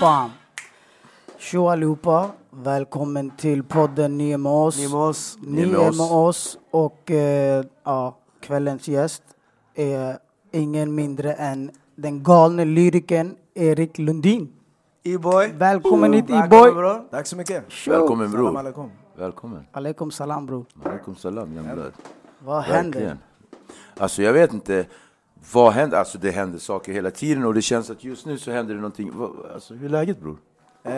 Bam! Tjo allihopa! Välkommen till podden Ni är med oss. Ni är med oss. Ni är med oss. Och eh, ja, kvällens gäst är ingen mindre än den galne lyrikern Erik Lundin. E-boy. Välkommen hit Välkommen, E-boy! Tack så mycket. Välkommen Salam bror. alaikum. Välkommen. Aleikum salam bror. Alaikum salam jämblad. Vad händer? Verkligen. Alltså jag vet inte. Vad händer? Alltså det händer saker hela tiden och det känns att just nu så händer det någonting. Alltså hur är läget bror? Eh,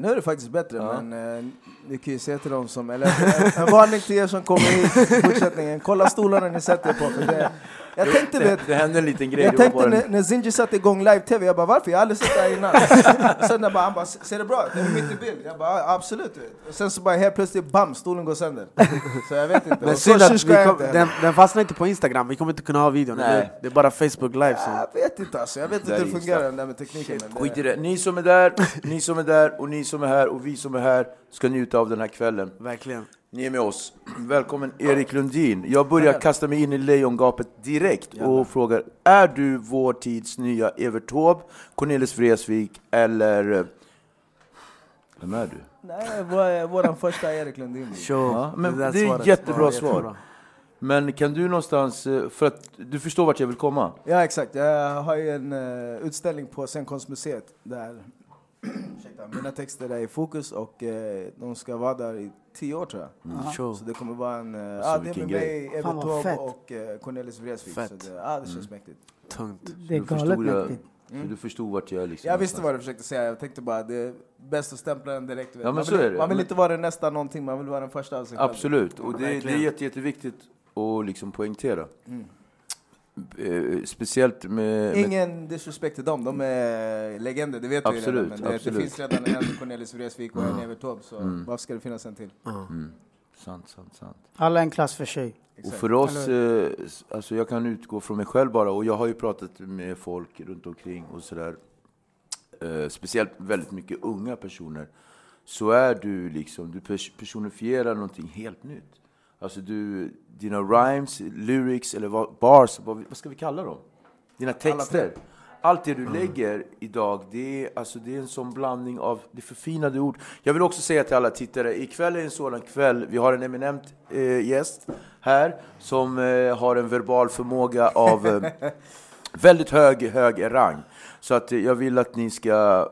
nu är det faktiskt bättre, men eh, ni kan ju säga till dem som, eller en, en varning till er som kommer hit i fortsättningen, kolla stolarna ni sätter er på. För det, jag tänkte, Det, det hände en liten grej. jag tänkte när, när Zinji satte igång live-tv, jag bara varför? Jag har aldrig sett det här innan. Sen bara, han bara, ser det bra ut? Är det mitt i bild? Jag bara, "Ja, absolut. vet." Och sen så bara helt plötsligt, bam, stolen går sönder. Så jag vet inte. Men så synd att vi kom, inte. den, den fastnar inte på Instagram, vi kommer inte kunna ha videon. Nej. Det är bara Facebook live. Så. Jag vet inte alltså, jag vet inte hur det fungerar den där med tekniken. men det- skit i det. Ni som är där, ni som är där och ni som är här och vi som är här ska njuta av den här kvällen. Verkligen. Ni är med oss. Välkommen Erik Lundin. Jag börjar kasta mig in i lejongapet direkt och frågar, är du vår tids nya Evert Taube, Cornelis Vreeswijk eller... eh, Vem är du? Nej, vår, våran första Erik Lundin. Sure. Ja, men det är svaret jättebra var svar. jättebra. Men kan du någonstans, eh, för att du förstår vart jag vill komma? Ja exakt, jag har ju en eh, utställning på Scenkonstmuseet där ursäkta, mina texter är i fokus och eh, de ska vara där i tio år tror jag. Sure. Så det kommer vara en... Uh, Alltså, ja, det är med grej. mig, vad Taube och uh, Cornelis Vreeswijk. Så det, ja, det känns mäktigt. Tungt. Det är Du galet mäktigt. så du förstod vart jag liksom... Jag visste vad du försökte säga, jag tänkte bara det är bäst att stämpla den direkt. Ja, men man så vill, är det. man vill Men- inte vara den nästa någonting, man vill vara den första av sig. Absolut, och det, det är jätte, jätteviktigt att liksom poängtera. Eh, speciellt med... med Ingen disrespect till dem, de är legender, det vet vi ju redan. Absolut, Men det, det absolut. finns redan en Cornelis Vreeswijk och en Evert Taube, så varför ska det finnas en till? mm, sant, sant, sant. Alla en klass för sig. Och för oss, eh, alltså jag kan utgå från mig själv bara, och jag har ju pratat med folk runt omkring och sådär, eh, speciellt väldigt mycket unga personer, så är du liksom, du pers- personifierar någonting helt nytt. Alltså du, dina rhymes, lyrics eller vad, bars, vad, vad ska vi kalla dem? Dina texter. Allt det du lägger idag, det är, alltså det är en sån blandning av det förfinade ord. Jag vill också säga till alla tittare, ikväll är en sådan kväll. Vi har en eminent eh, gäst här som eh, har en verbal förmåga av eh, väldigt hög, hög rang. Så att eh, jag vill att ni ska...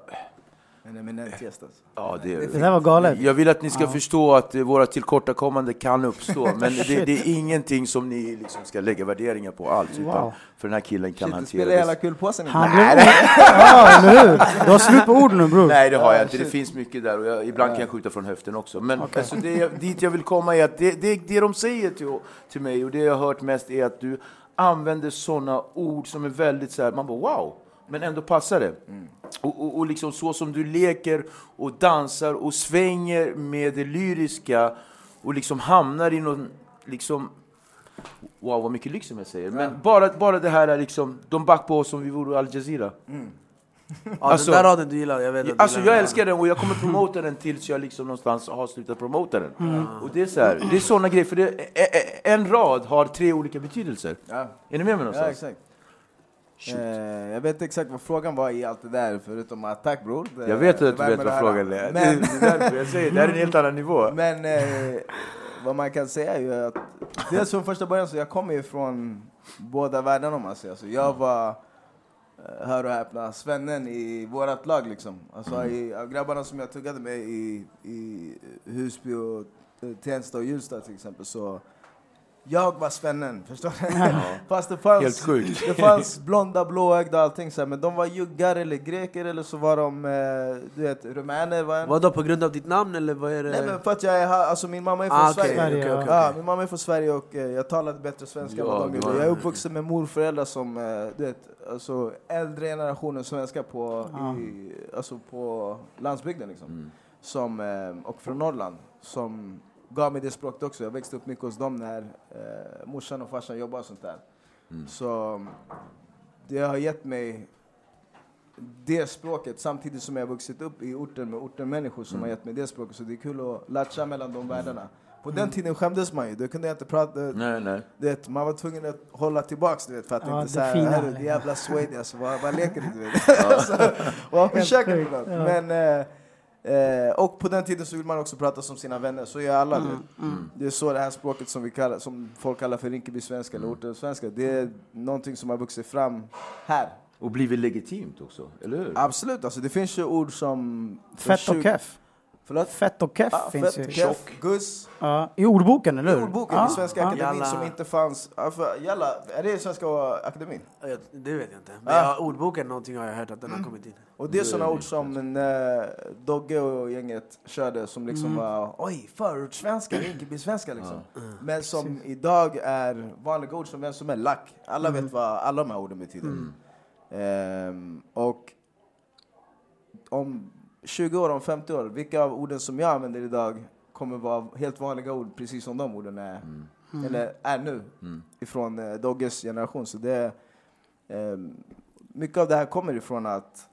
En eminent gäst alltså. Ja, det, Det där var galet. jag vill att ni ska förstå att eh, våra tillkortakommanden kan uppstå, men det, det är ingenting som ni liksom ska lägga värderingar på alls. Utan Wow. för den här killen kan Shit, du hantera spelar hela det. kulpåsen Han ibland. blev... Ja, eller hur? Du har slut på ord nu bror. Nej, det har jag inte. Det finns mycket där och jag, ibland kan jag skjuta från höften också. Men alltså, det, dit jag vill komma är att det, det, det de säger till, till mig och det jag har hört mest är att du använder sådana ord som är väldigt så här, man bara wow, men ändå passar det. Och, och, och liksom så som du leker och dansar och svänger med det lyriska och liksom hamnar i någon, liksom, wow vad mycket lyx som jag säger. Men bara, bara det här är liksom, de back på oss som vi vore Al Jazeera. Ja, Alltså- den där raden du gillar, jag vet att Alltså jag älskar den och jag kommer promota den tills jag liksom någonstans har slutat promota den. Mm. Och det är så här, det är såna grejer, för det, e- e- en rad har tre olika betydelser. Ja, Är ni med mig ja någonstans? exakt. Eh, jag vet inte exakt vad frågan var i allt det där, förutom att tack bror. Det- jag vet att du vet vad frågan är. Men, det, är jag säger, det här är en helt annan nivå. Men eh, vad man kan säga är ju att dels från första början så jag kommer ju från båda världarna om man säger så. Jag var, eh, hör och häpna, svennen i vårat lag liksom. Alltså i, av grabbarna som jag tuggade med i, i Husby och eh, Tensta och Hjulsta till exempel så jag var svennen, förstår du? Fast det fanns, Helt sjukt. det fanns blonda, blåögda och allting så här, men de var juggar eller greker eller så var de, eh, du vet, rumäner. Var. Vadå, på grund av ditt namn eller vad är det? Nej men för att jag är, här- alltså min mamma är från Ah, Sverige. okej, okej, okej. Ja, min mamma är från Sverige och eh, jag talade bättre svenska än vad de gjorde. Jag är uppvuxen med morföräldrar som, eh, du vet, alltså äldre generationen svenska på, i, alltså på landsbygden liksom. Som, eh, och från Norrland, som gav mig det språket också. Jag växte upp mycket hos dem när eh, morsan och farsan jobbade och sånt där. Så det har gett mig det språket samtidigt som jag har vuxit upp i orten med ortenmänniskor som har gett mig det språket. Så det är kul att latcha mellan de världarna. På den tiden skämdes man ju. Då kunde jag inte prata. Nej, nej. Du vet, man var tvungen att hålla tillbaks du vet, för att Ja, inte säga det jävla Swede alltså, vad, vad leker du? du vet? alltså, försöker ibland. ja. Men, eh, eh, och på den tiden så vill man också prata som sina vänner, så gör alla. du vet. Det är så det här språket som, vi kallar, som folk kallar för Rinkeby-svenska eller ortensvenska, det är någonting som har vuxit fram här. Och blivit legitimt också, eller hur? Absolut, alltså, det finns ju ord som... Fett och 20 keff. Förlåt? Fett och keff Ja, finns fett, ju. keff, guss. Ja, I ordboken, eller I hur? ordboken ja, i Svenska ja. Akademin Jalla. som inte fanns... Ja, för, jalla, är det i Svenska Akademin? Ja, jag- Det vet jag inte. Men Ah. ja, ordboken någonting har jag hört att den har kommit in. Och det är Det sådana ord som när Dogge och gänget körde som liksom var oj, förortssvenska, Rinkeby-svenska liksom. Men som idag är vanliga ord som vem som är lack. Alla vet vad alla de här orden betyder. Ehm, och om 20 år, om 50 år, vilka av orden som jag använder idag kommer vara helt vanliga ord precis som de orden är, eller är nu ifrån eh, Dogges generation. Så det är, ehm, mycket av det här kommer ifrån att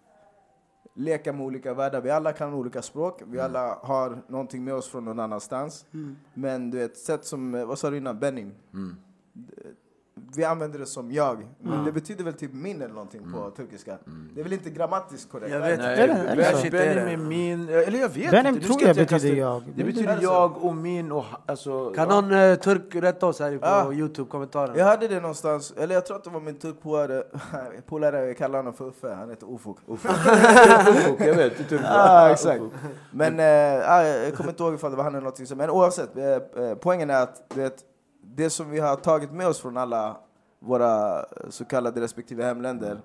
leka med olika världar. Vi alla kan olika språk, vi alla har någonting med oss från någon annanstans. Men du vet, sätt som, eh, vad sa du innan, Benim? Vi använder det som jag, men det betyder väl typ min eller någonting på turkiska. Det är väl inte grammatiskt korrekt? Jag vet? Ben- Benjamin, min, eller jag vet Benim inte. Tror jag inte betyder kasta- jag. Det betyder jag och min och alltså... Kan någon eh, turk rätta oss här på Ja. Youtube-kommentaren? Jag hade det någonstans, eller jag tror att det var min turkpolare, polare, jag kallar honom för Uffe, han heter Ufuk. jag vet, typ- Ja, exakt. Men eh, ja, jag kommer inte ihåg ifall det var han eller någonting men oavsett, eh, eh, poängen är att det, det som vi har tagit med oss från alla våra eh, så kallade respektive hemländer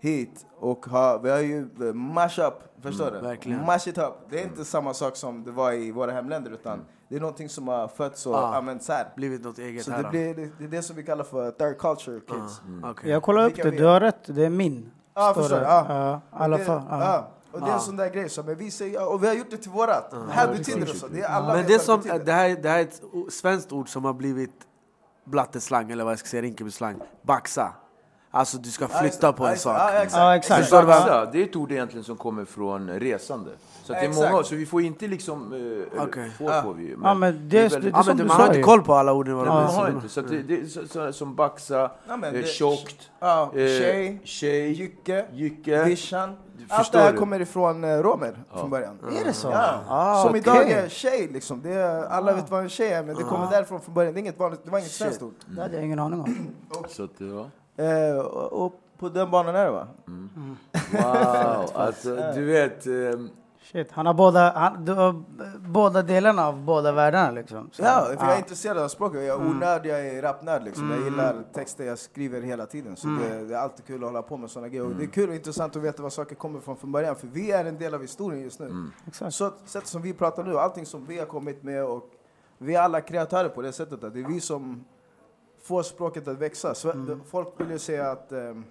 hit och har, vi har ju eh, mash up, förstår du? verkligen. Mash it up. Det är inte samma sak som det var i våra hemländer utan det är någonting som har fötts och Ah. använts här. Blivit något eget Så här. det, blir, det, det är det som vi kallar för third culture kids. Ah, okej. Jag kollar upp Vilka det, du har rätt. Det är min. Ja, står förstår du? Ja. I Och alla det, fall. Och det är en sån där grej som vi säger, och vi har gjort det till vårat. här betyder det så. Det är alla Men det, som, det, här, det här är ett svenskt ord som har blivit blatteslang, eller vad jag ska säga, Rinkeby-slang. Baxa. Alltså du ska flytta på en sak. Ja, exakt. Ja, exakt. Förstår du vad Det är ett ord egentligen som kommer från resande. Så att det är Exakt. många, så vi får inte liksom... eh, eller Okej. Får Ja. får vi ju. Ja, men det, är väldigt- det, Ja, som men du det, man har sa inte koll på alla orden. vad Nej, de men man har betyder. inte. Så att det, det är så, så, som baxa, Ja, men eh, det- tjockt, Ja, eh, tjej, tjej, jycke, jycke. vischan. Allt det här du? kommer ifrån eh, romer från början. Är det så? Ja. Ah, Som okej. idag är tjej liksom. Det är, alla vet vad en tjej är men det kommer därifrån från början. Det, är inget vanligt, det var inget svenskt ord. Det hade jag ingen aning om. Så att, ja. Eh, och, och på den banan är det va? Wow, alltså du vet... ehm, Shit, han har båda, han, du har båda delarna av båda världarna liksom. Så, Ja, för jag är intresserad av språket. Jag är onörd, jag är rapnörd liksom. Jag gillar texter jag skriver hela tiden. Så det, det är alltid kul att hålla på med sådana grejer. Och det är kul och intressant att veta var saker kommer från från början. För vi är en del av historien just nu. Exakt. Så sätt som vi pratar nu, allting som vi har kommit med och vi är alla kreatörer på det sättet att det är vi som får språket att växa. Så, Folk vill ju säga att ehm,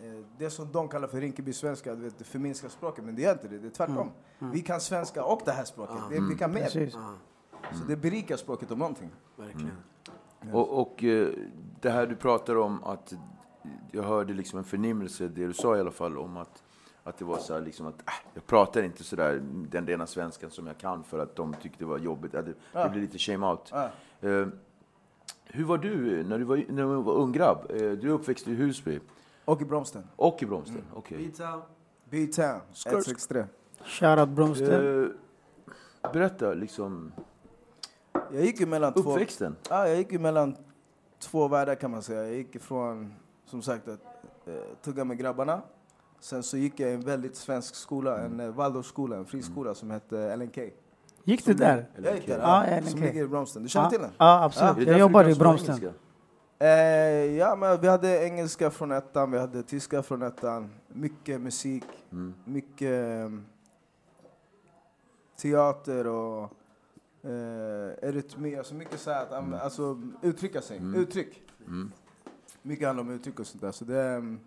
eh, det som de kallar för Rinkeby-svenska, det förminskar språket, men det är inte det. Det är tvärtom. Vi kan svenska och det här språket. Det, vi kan mer. Precis. Så det berikar språket om någonting. Verkligen. Och, och eh, det här du pratar om att jag hörde liksom en förnimmelse, det du sa i alla fall, om att Att det var så här, liksom att äh, jag pratar inte så där den rena svenskan som jag kan för att de tyckte det var jobbigt. Det, Ja. det blev lite shame out. Ja. Eh, hur var du när du var, när du var ung grabb? Eh, du är uppväxt i Husby Och i Bromsten. och i Bromsten. Okej. Pizza. B-Town, Skr- 163. Shoutout Bromsten. Eh, berätta liksom Jag gick ju mellan två... uppväxten. Ja, jag gick ju mellan två världar kan man säga. Jag gick ifrån, som sagt, att eh, tugga med grabbarna. Sen så gick jag i en väldigt svensk skola, en eh, Waldorfskola, en friskola som hette LNK. Gick du där? Jag gick där, Ja, som ligger i Bromsten. Du känner Ja, till den? ja absolut. Jag du i Bromsten. Eh, ja, men vi hade engelska från ettan, vi hade tyska från ettan. Mycket musik, Mm. mycket eh, teater och eh, eurytmi. Alltså mycket så här att anv- alltså, uttrycka sig. Mm. Uttryck. Mm. Mycket handlar om uttryck och sånt där. Så det, ehm,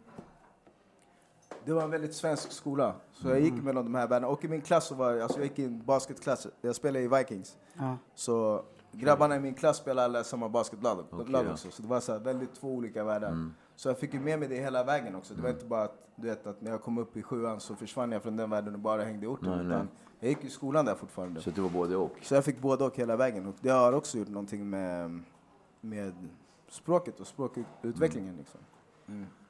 det var en väldigt svensk skola. Så jag gick mellan de här världarna. Och i min klass så var jag, alltså jag gick i en basketklass. Jag spelade i Vikings. Ja. Så grabbarna i min klass spelade alla samma basketlag lag också. Så det var så här väldigt två olika världar. Mm. Så jag fick ju med mig det hela vägen också. Det var inte bara att, du vet, att när jag kom upp i sjuan så försvann jag från den världen och bara hängde i orten. Nej, nej. utan jag gick i skolan där fortfarande. Så det var både och. Så jag fick både och hela vägen. Och det har också gjort någonting med, med språket och språkutvecklingen. Liksom.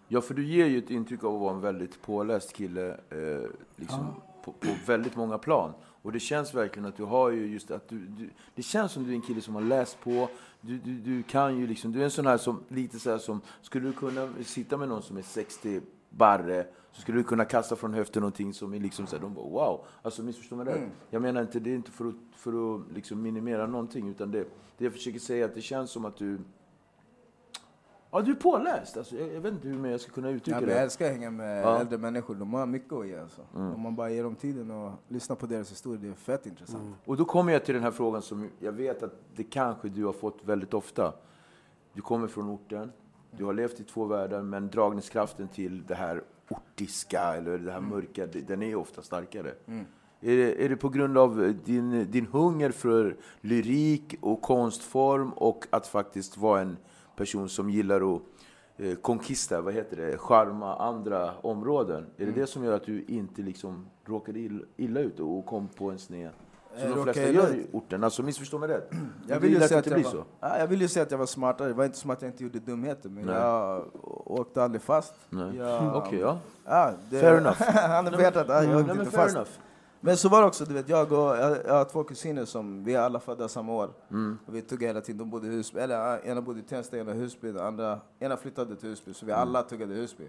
Ja, för du ger ju ett intryck av att vara en väldigt påläst kille eh, liksom, på, på väldigt många plan. Och det känns verkligen att du har ju just att du, du det känns som du är en kille som har läst på. Du, du, du kan ju liksom, du är en sån här som, lite så här som, skulle du kunna sitta med någon som är 60 barre, så skulle du kunna kasta från höften någonting som är liksom så här, de bara wow. Alltså missförstå mig rätt. Mm. Jag menar inte, det är inte för att, för att liksom minimera någonting, utan det, det jag försöker säga är att det känns som att du Ja, du är påläst. Alltså, jag, jag vet inte hur jag ska kunna uttrycka Ja, det. jag älskar att hänga med Ja. äldre människor. De har mycket att ge. Alltså. Mm. Om man bara ger dem tiden och lyssnar på deras historia, det är fett intressant. Och då kommer jag till den här frågan som jag vet att det kanske du har fått väldigt ofta. Du kommer från orten, du har levt i två världar, men dragningskraften till det här ortiska eller det här mörka, det- den är ofta starkare. Mm. Är, det, är det på grund av din, din hunger för lyrik och konstform och att faktiskt vara en person som gillar att eh, conquista, vad heter det, charma andra områden? Är det det som gör att du inte liksom råkade illa, ut och kom på en sned? Som Eh, de flesta gör i orten. Alltså missförstå mig rätt. Jag vill, ju säga att jag, var, ja, jag vill ju säga att jag var smartare. Det var inte som att jag inte gjorde dumheter, men Nej. jag åkte aldrig fast. Okej, ja. ja, det, Fair enough. Han hjärtat. Ja, jag åkte inte fair fast. enough. Men så var det också, du vet, jag, och, jag, jag har två kusiner som, vi är alla födda samma år. Mm. Och vi tuggade hela tiden, de bodde i Husby, eller ena bodde i Tensta, ena i Husby, den andra, ena flyttade till Husby, så vi Mm. alla tuggade i Husby.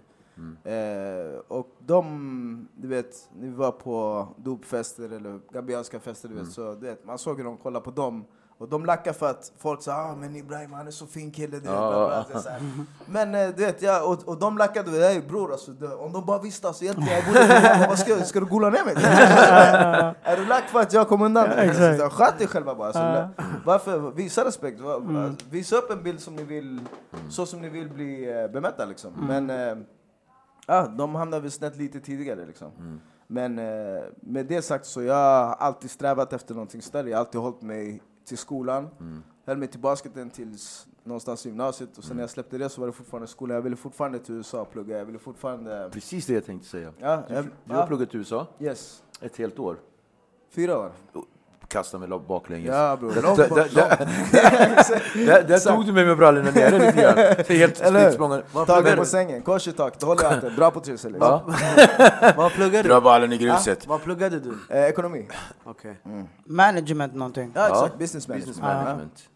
Eh, och de, du vet, när vi var på dopfester eller gambianska fester, du Mm. vet, så du vet, man såg hur de kollade på dem. Och de lackade för att folk sa ah, men Ibrahim han är så fin kille. Du vet, Ja, bla, bla, ja. Men eh, du vet, ja, och, och de lackade, "Ey, bror alltså, det, om de bara visste alltså, egentligen, jag borde, jag vad ska, ska du gola ner mig? är du lack för att jag kom undan? exakt. Så, Sköt dig själva bara. Alltså, Ja. Varför? Visa respekt. Va- alltså, Visa upp en bild som ni vill, så som ni vill bli eh, bemötta liksom. Men eh, ja, de hamnade väl snett lite tidigare liksom. Men eh, med det sagt så jag har alltid strävat efter någonting större. Jag har alltid hållit mig till skolan. Höll mig till basketen tills någonstans i gymnasiet. Och sen när jag släppte det så var det fortfarande skolan. Jag ville fortfarande till USA och plugga. Jag ville fortfarande... Precis det jag tänkte säga. Ja, Du, jag, du har ja, pluggat i USA Yes. ett helt år. Fyra år. Kasta mig baklänges. Ja bror. Där, Långt där, bort, där, där, där, där tog du mig med brallorna nere lite grann. Helt Eller hur? språngande. Vad Ta pluggar dig på sängen, kors i taket, håll i hatten, dra på trissor. Ja. Vad pluggar Dra du? ballen i gruset. Vad pluggade du? Eh, ekonomi. Okej. Management någonting. Ja exakt, business management. Business management.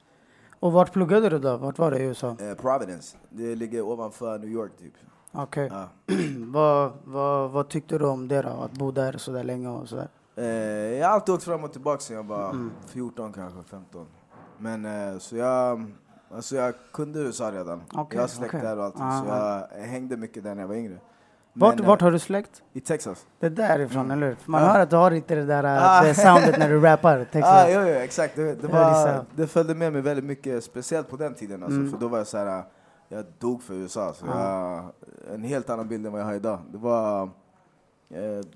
Och vart pluggade du då? Vart var det i USA? Eh, Providence, det ligger ovanför New York typ. Okej. Ja. vad, vad, vad tyckte du om det då? Att bo där så där länge och sådär? Eh, jag har alltid åkt fram och tillbaka sen jag var 14 kanske, 15. Men eh, så jag, alltså jag kunde USA redan. Okej, jag har släkt okej. där och allting, så Aha. jag hängde mycket där när jag var yngre. Vart, Men, vart eh, har du släkt? I Texas. Det är därifrån, eller hur? Man Ja. hör att du har inte det där Ah. det soundet när du rappar. Texas. Ah, jo, jo, exakt. Det, det, var, det följde med mig väldigt mycket, speciellt på den tiden. Alltså, Mm. För då var jag så här, jag dog för USA. Så Ja. jag, en helt annan bild än vad jag har idag. Det var, eh,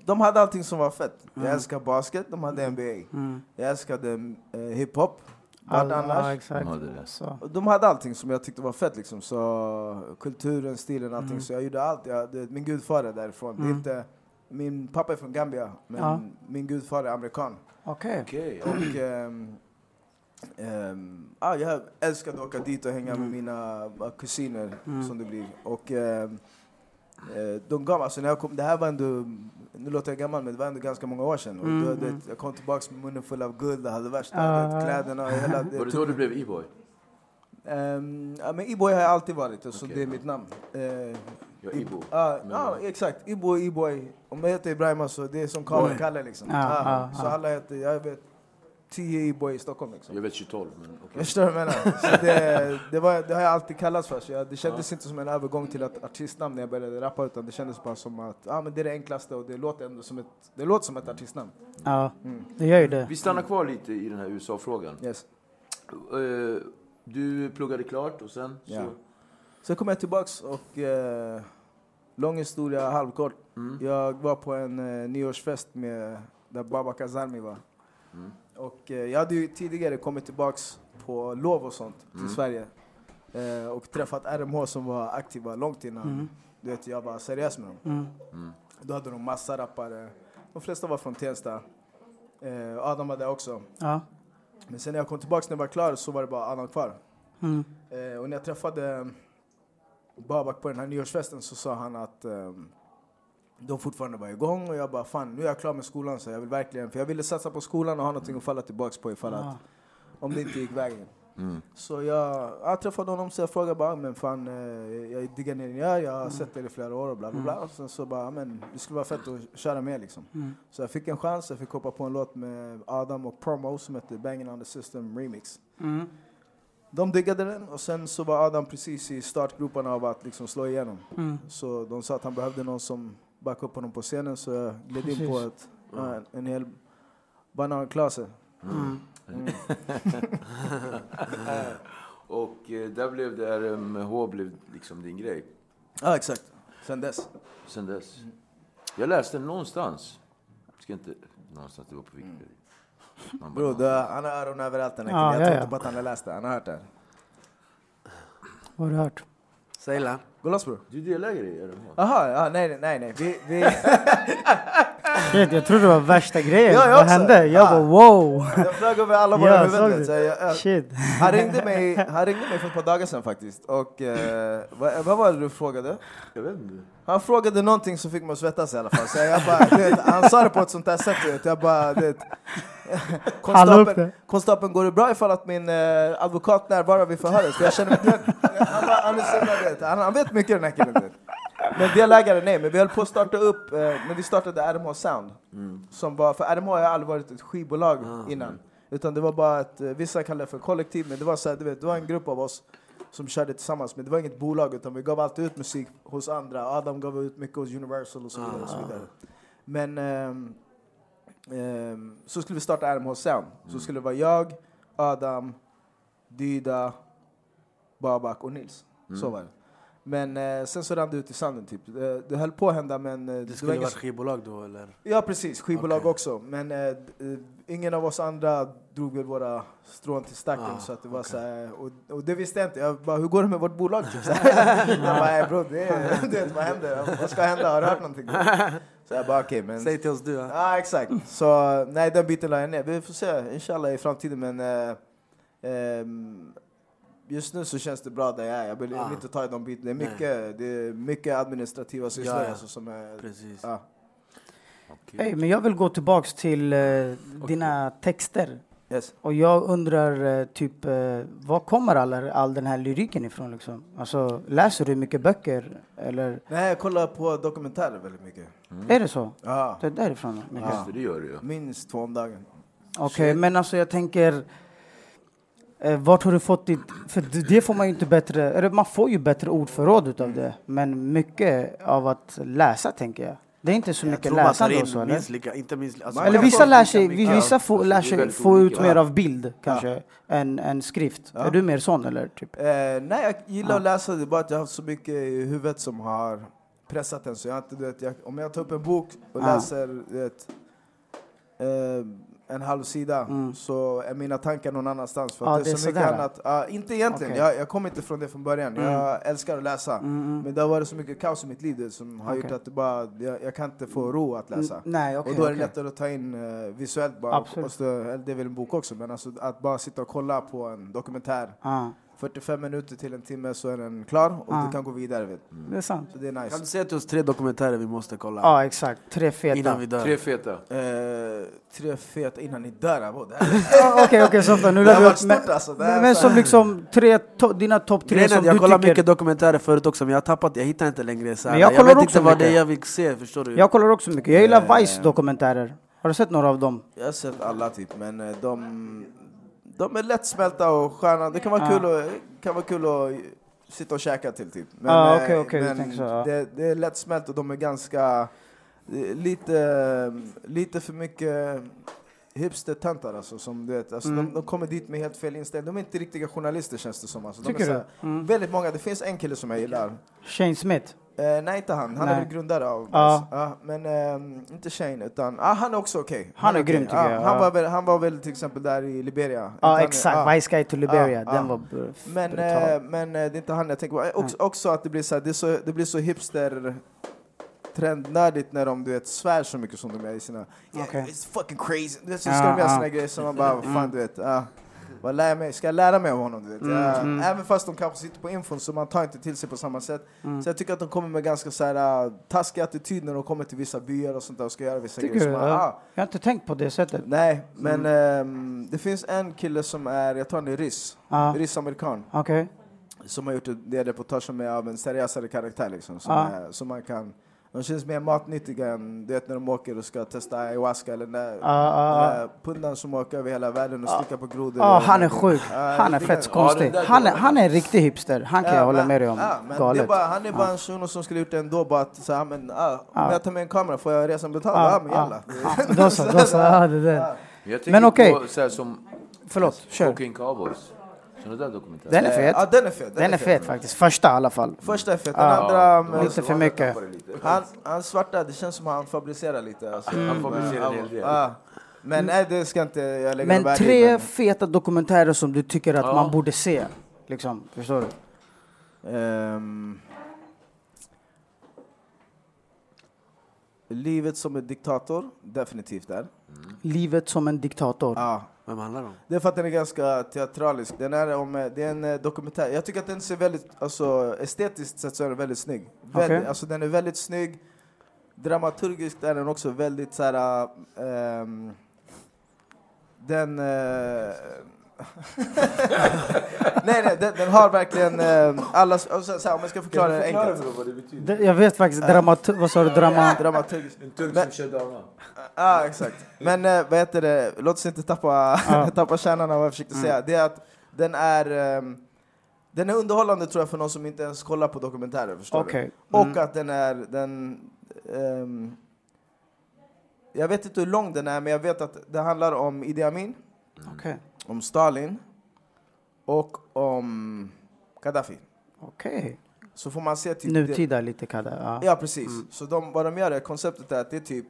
de hade allting som var fett. Jag älskar basket, de hade NBA. Mm. Jag älskade eh, hiphop. Vart All, ja, annars? exakt. De hade det. Så. Och De hade allting som jag tyckte var fett. Liksom. Så, kulturen, stilen, allting. Mm. Så jag gjorde allt. Jag, det, min gudfar är därifrån. Det är Mm. inte min pappa är från Gambia, men Ja. min gudfar är amerikan. Okej. Okej. Och ehm, ehm, ja, jag älskade att åka dit och hänga med mina eh, kusiner, som det blir. Och eh, de gav, alltså när jag kom, det här var ändå, nu låter jag gammal men det var ändå ganska många år sedan. Och då, det, jag kom tillbaka med munnen full av guld, jag hade värsta Ah. vet, kläderna och hela... det- Var det då du blev E-boy? Ehm, ja, men Iboy har jag alltid varit, så Okej. det är mitt namn. Uh, Ja, Ibo. Ja, Men- ja, exakt. Ibo, Iboy. Om jag heter Ibrahim så det är som Kalle liksom. Ja, Ja, ja, så alla heter, jag vet, 10 Iboy i Stockholm liksom. Jag vet 2012, men okej. Jag förstår vad jag menar. Så det, det, var, det har jag alltid kallats för. Så jag, det kändes inte som en övergång till ett artistnamn när jag började rappa utan det kändes bara som att ja, men det är det enklaste och det låter ändå som ett, det låter som ett artistnamn. Ja, det gör ju det. Vi stannar kvar lite i den här USA-frågan. Yes. Eh, Du pluggade klart och sen Ja. så... Sen kom jag tillbaks och eh, lång historia, halvkort. Mm. Jag var på en eh, nyårsfest med, där Baba Kazarmi var. Mm. Och eh, jag hade ju tidigare kommit tillbaks på lov och sånt till Mm. Sverige. Eh, och träffat RMH som var aktiva långt innan Mm. du vet, jag var seriös med dem. Mm. Då hade de massa rappare. De flesta var från Tensta. Eh, Adam var där också. Ja. Men sen när jag kom tillbaks när jag var klar så var det bara Adam kvar. Mm. Eh, och när jag träffade Babak på den här nyårsfesten så sa han att ehm, de fortfarande var igång och jag bara fan nu är jag klar med skolan så jag vill verkligen, för jag ville satsa på skolan och ha någonting att falla tillbaks på ifall att, om det inte gick vägen. Mm. Så jag, jag träffade honom så jag frågade bara men fan eh, jag diggar ner din gör, jag har sett dig i flera år och bla bla bla. Och sen så bara men det skulle vara fett att köra med liksom. Mm. Så jag fick en chans, jag fick hoppa på en låt med Adam och Promo som heter Banging on the System Remix. Mm. De diggade den och sen så var Adam precis i startgroparna av att liksom slå igenom. Mm. Så de sa att han behövde någon som backade upp honom på scenen så jag gled in på ett, ja, en, en hel bananklase. Mm. Och eh, där blev det, RMH blev liksom din grej Ja exakt, sen dess. sen dess. Jag läste någonstans, jag ska inte, någonstans, det var på Wikipedia. Man bara, Bro, det, han har öron överallt den här Ja, killen. Jag ja, tror ja. inte på att han har läst det, han har hört det. Vad har du hört? Säg loss bror. Du är delägare i RMH? Aha, ja, nej nej nej. Vi, vi, Shit, jag trodde det var värsta grejen. Ja, jag Vad hände? Jag Ah. bara wow. jag flög över alla våra Ja, huvuden. Så jag, jag, Shit. han, ringde mig, han ringde mig för ett par dagar sedan faktiskt. Och eh, vad, vad var det du frågade? Jag vet inte. Han frågade någonting som fick mig att svettas i alla fall. Så jag bara, vet, han sa det på ett sånt där sätt. Vet, jag bara, vet, konstapeln, går det bra ifall att min eh, advokat närvarar vid förhöret? För jag känner mig, han, bara, han, är så vet, han, han vet mycket den här killen. Vet. Men delägare, nej. Men vi höll på att starta upp, eh, när vi startade RMH Sound. Som var, för RMH har aldrig varit ett skivbolag innan. Utan det var bara ett, eh, vissa kallar det för kollektiv, men det var, så här, du vet, det var en grupp av oss som körde tillsammans. Men det var inget bolag, utan vi gav alltid ut musik hos andra. Adam gav ut mycket hos Universal och så vidare. Och så vidare. Men ehm, ehm, så skulle vi starta RMH Sound. Så skulle det vara jag, Adam, Dyda, Babak och Nils. Så var det. Men eh, sen så rann det ut i sanden typ. Det, det höll på att hända men... eh, Det skulle ingen- varit skivbolag då eller? Ja precis, skivbolag Okej. också. Men eh, eh, ingen av oss andra drog väl våra strån till stacken. Ah, så att det var okej. så här, och, och det visste jag inte. Jag bara, hur går det med vårt bolag? Typ, så här. jag bara, "Nej, bro, det, du vet, vad händer? Vad ska hända? Har du hört någonting? Så jag bara, okej men... Säg till oss du. Ja. Ja exakt. Så nej, den biten la jag ner. Vi får se, inshallah i framtiden. Men eh, ehm, just nu så känns det bra där jag är. Jag vill, Ah. inte ta i de bitarna. Det är mycket, det är mycket administrativa sysslor Ja, ja. alltså, som är... Precis. Ja. Okej. Hey, men jag vill gå tillbaks till eh, dina texter. Yes. Och jag undrar eh, typ, eh, var kommer all, all den här lyriken ifrån? Liksom? Alltså, läser du mycket böcker? Eller Nej, jag kollar på dokumentärer väldigt mycket. är det så? Ja, Det är därifrån? mycket? Just det, det gör du ju. minst två om dagen. Okej, men alltså jag tänker... Eh, vart har du fått ditt... För det, får man ju inte bättre... Eller man får ju bättre ordförråd utav det. Men mycket av att läsa, tänker jag. Det är inte så mycket läsande och så, eller? minst lika, inte minst, alltså, Eller vissa lär sig, vissa får, lär det är sig få ut mer av bild kanske än, än skrift. Är du mer sån eller? Typ? Eh, nej, jag gillar att läsa. Det är bara att jag har så mycket i huvudet som har pressat en. Så jag inte, du vet, om jag tar upp en bok och läser du vet, eh, en halv sida så är mina tankar någon annanstans. För Mm. Ja, att det är så det mycket annat. Ja, inte egentligen. Mm. jag, jag kommer inte från det från början. Jag älskar att läsa. Men det har varit så mycket kaos i mitt liv det, som har Okej. gjort att det bara, jag, jag kan inte få ro att läsa. Mm, nej, okej, och då är det lättare att ta in eh, visuellt bara. Och så, eller det är väl en bok också, men alltså, att bara sitta och kolla på en dokumentär. Ja, 45 minuter till en timme så är den klar och Ja. du kan gå vidare. Vet. det är sant. Så det är Kan nice. du säga till oss tre dokumentärer vi måste kolla? Ja, exakt. Tre feta. Innan vi dör. Tre feta. Eh, tre feta innan ni dör. Okej, okej, Softa. Nu har vi upp. Men, alltså. Men, som liksom tre, to, dina topp tre är som jag du kollar tycker... mycket dokumentärer förut också men jag har tappat, jag hittar inte längre så. Men jag jag kollar vet också inte vad det är jag vill se, förstår du? Jag kollar också mycket. Jag gillar Vice-dokumentärer. Har du sett några av dem? Jag har sett alla typ, men eh, de, de är lättsmälta och sköna. Det kan vara, kul, att, kan vara kul att sitta och käka till typ. Men, Ja, eh, okej, du men tänker så, ja. det, det är lättsmält och de är ganska... är Lite, lite för mycket hipster-töntar alltså, som du vet. Alltså, Mm. de, de kommer dit med helt fel inställning. De är inte riktiga journalister känns det som. Alltså, de är Tycker så du? här- Mm. Väldigt många. Det finns en kille som jag gillar. Shane Smith? Eh, nej, inte han. Han Nej. är väl grundare av Ja. Ja, men ehm, inte Shane, utan ah, han är också okej. Han är okej. grym, tycker Ja, jag. Han, var väl, han var väl till exempel där i Liberia. Ja, exakt. ja. Vice Guy to Liberia. Den var br- Men, brutal. eh, men eh, det är inte han jag tänker på. Eh, Också, också att det blir så, här, det är så, det blir så hipster trendnördigt när de du vet, svär så mycket som de är i sina... Yeah, Okej. It's fucking crazy! Så ska de göra såna grejer som man bara, fan du vet. Vad lär jag mig? Ska jag lära mig av honom? Du vet? Mm, Ja, mm. Även fast de kanske sitter på infon så man tar inte till sig på samma sätt. Mm. Så jag tycker att de kommer med ganska så här, uh, taskig attityd när de kommer till vissa byar och sånt där och ska göra vissa Tycker grejer. du? som man, Ja. ah, Jag har inte tänkt på det sättet. nej, men Mm. ehm, det finns en kille som är, jag tror han är ryss, Ja. ryss-amerikan Okej. som har gjort det reportagen med av en seriösare karaktär liksom, som, Ja. är, som man kan de känns mer matnyttiga än du vet, när de åker och ska testa ayahuasca eller när Ja, ja, ja. uh, pundan som åker över hela världen och slickar på grodor. Ja, han är sjuk. Han är fett konstig. den där Han är, han är en riktig hipster. Han kan Ja, jag hålla med dig om. Ja, men det är Galet. bara, han är bara en shuno som skulle gjort det ändå bara att så här, men, ah, om Ja. jag tar med en kamera får jag resan betald? Ja, men ja, jalla. ja. Då så, då så. Det där. Jag tänker Men okej. på så här som Förlåt, kör. Cowboys. Sådana där dokumentärer. Den är Eh, fet. Ja, den är fet. Den är fet faktiskt. Första i alla fall. Första är fet, den Ja, andra... Lite för mycket. Han, han svarta, det känns som han fabricerar lite. Alltså. Han fabricerar en hel del. Ja. Men nej, det ska inte jag lägga Men tre men- feta dokumentärer som du tycker att Ja. man borde se. Liksom, förstår du? Ehm, livet som en diktator, definitivt där. Livet som en diktator. Ja. Vem handlar det om? Det är för att den är ganska teatralisk. Den är, om, eh, det är en eh, dokumentär. Jag tycker att den ser väldigt, alltså estetiskt sett så är den väldigt snygg. Väldigt, Okej. alltså, den är väldigt snygg. Dramaturgiskt är den också väldigt så här... ehm, den... eh, nej, nej, den, den har verkligen eh, alla... Alltså, så här, om jag ska förklara det enkelt. vad det betyder? Jag vet faktiskt, dramat... Vad sa du? Drama... Dramaturgiskt. En turk som kör dama. Ja, exakt. Men eh, vad heter det, låt oss inte tappa, tappa kärnan av vad jag försökte säga. Det är att den är, ehm, den är underhållande tror jag för någon som inte ens kollar på dokumentärer. Förstår Okej. du? Och Mm. att den är, den, ehm, jag vet inte hur lång den är, men jag vet att det handlar om Idi Amin, Okej. Om Stalin och om Gaddafi. Okej. Så får man se typ... det- Nutida lite kadda. Ja. Ja, precis. Så de, vad de gör är, konceptet är att det är typ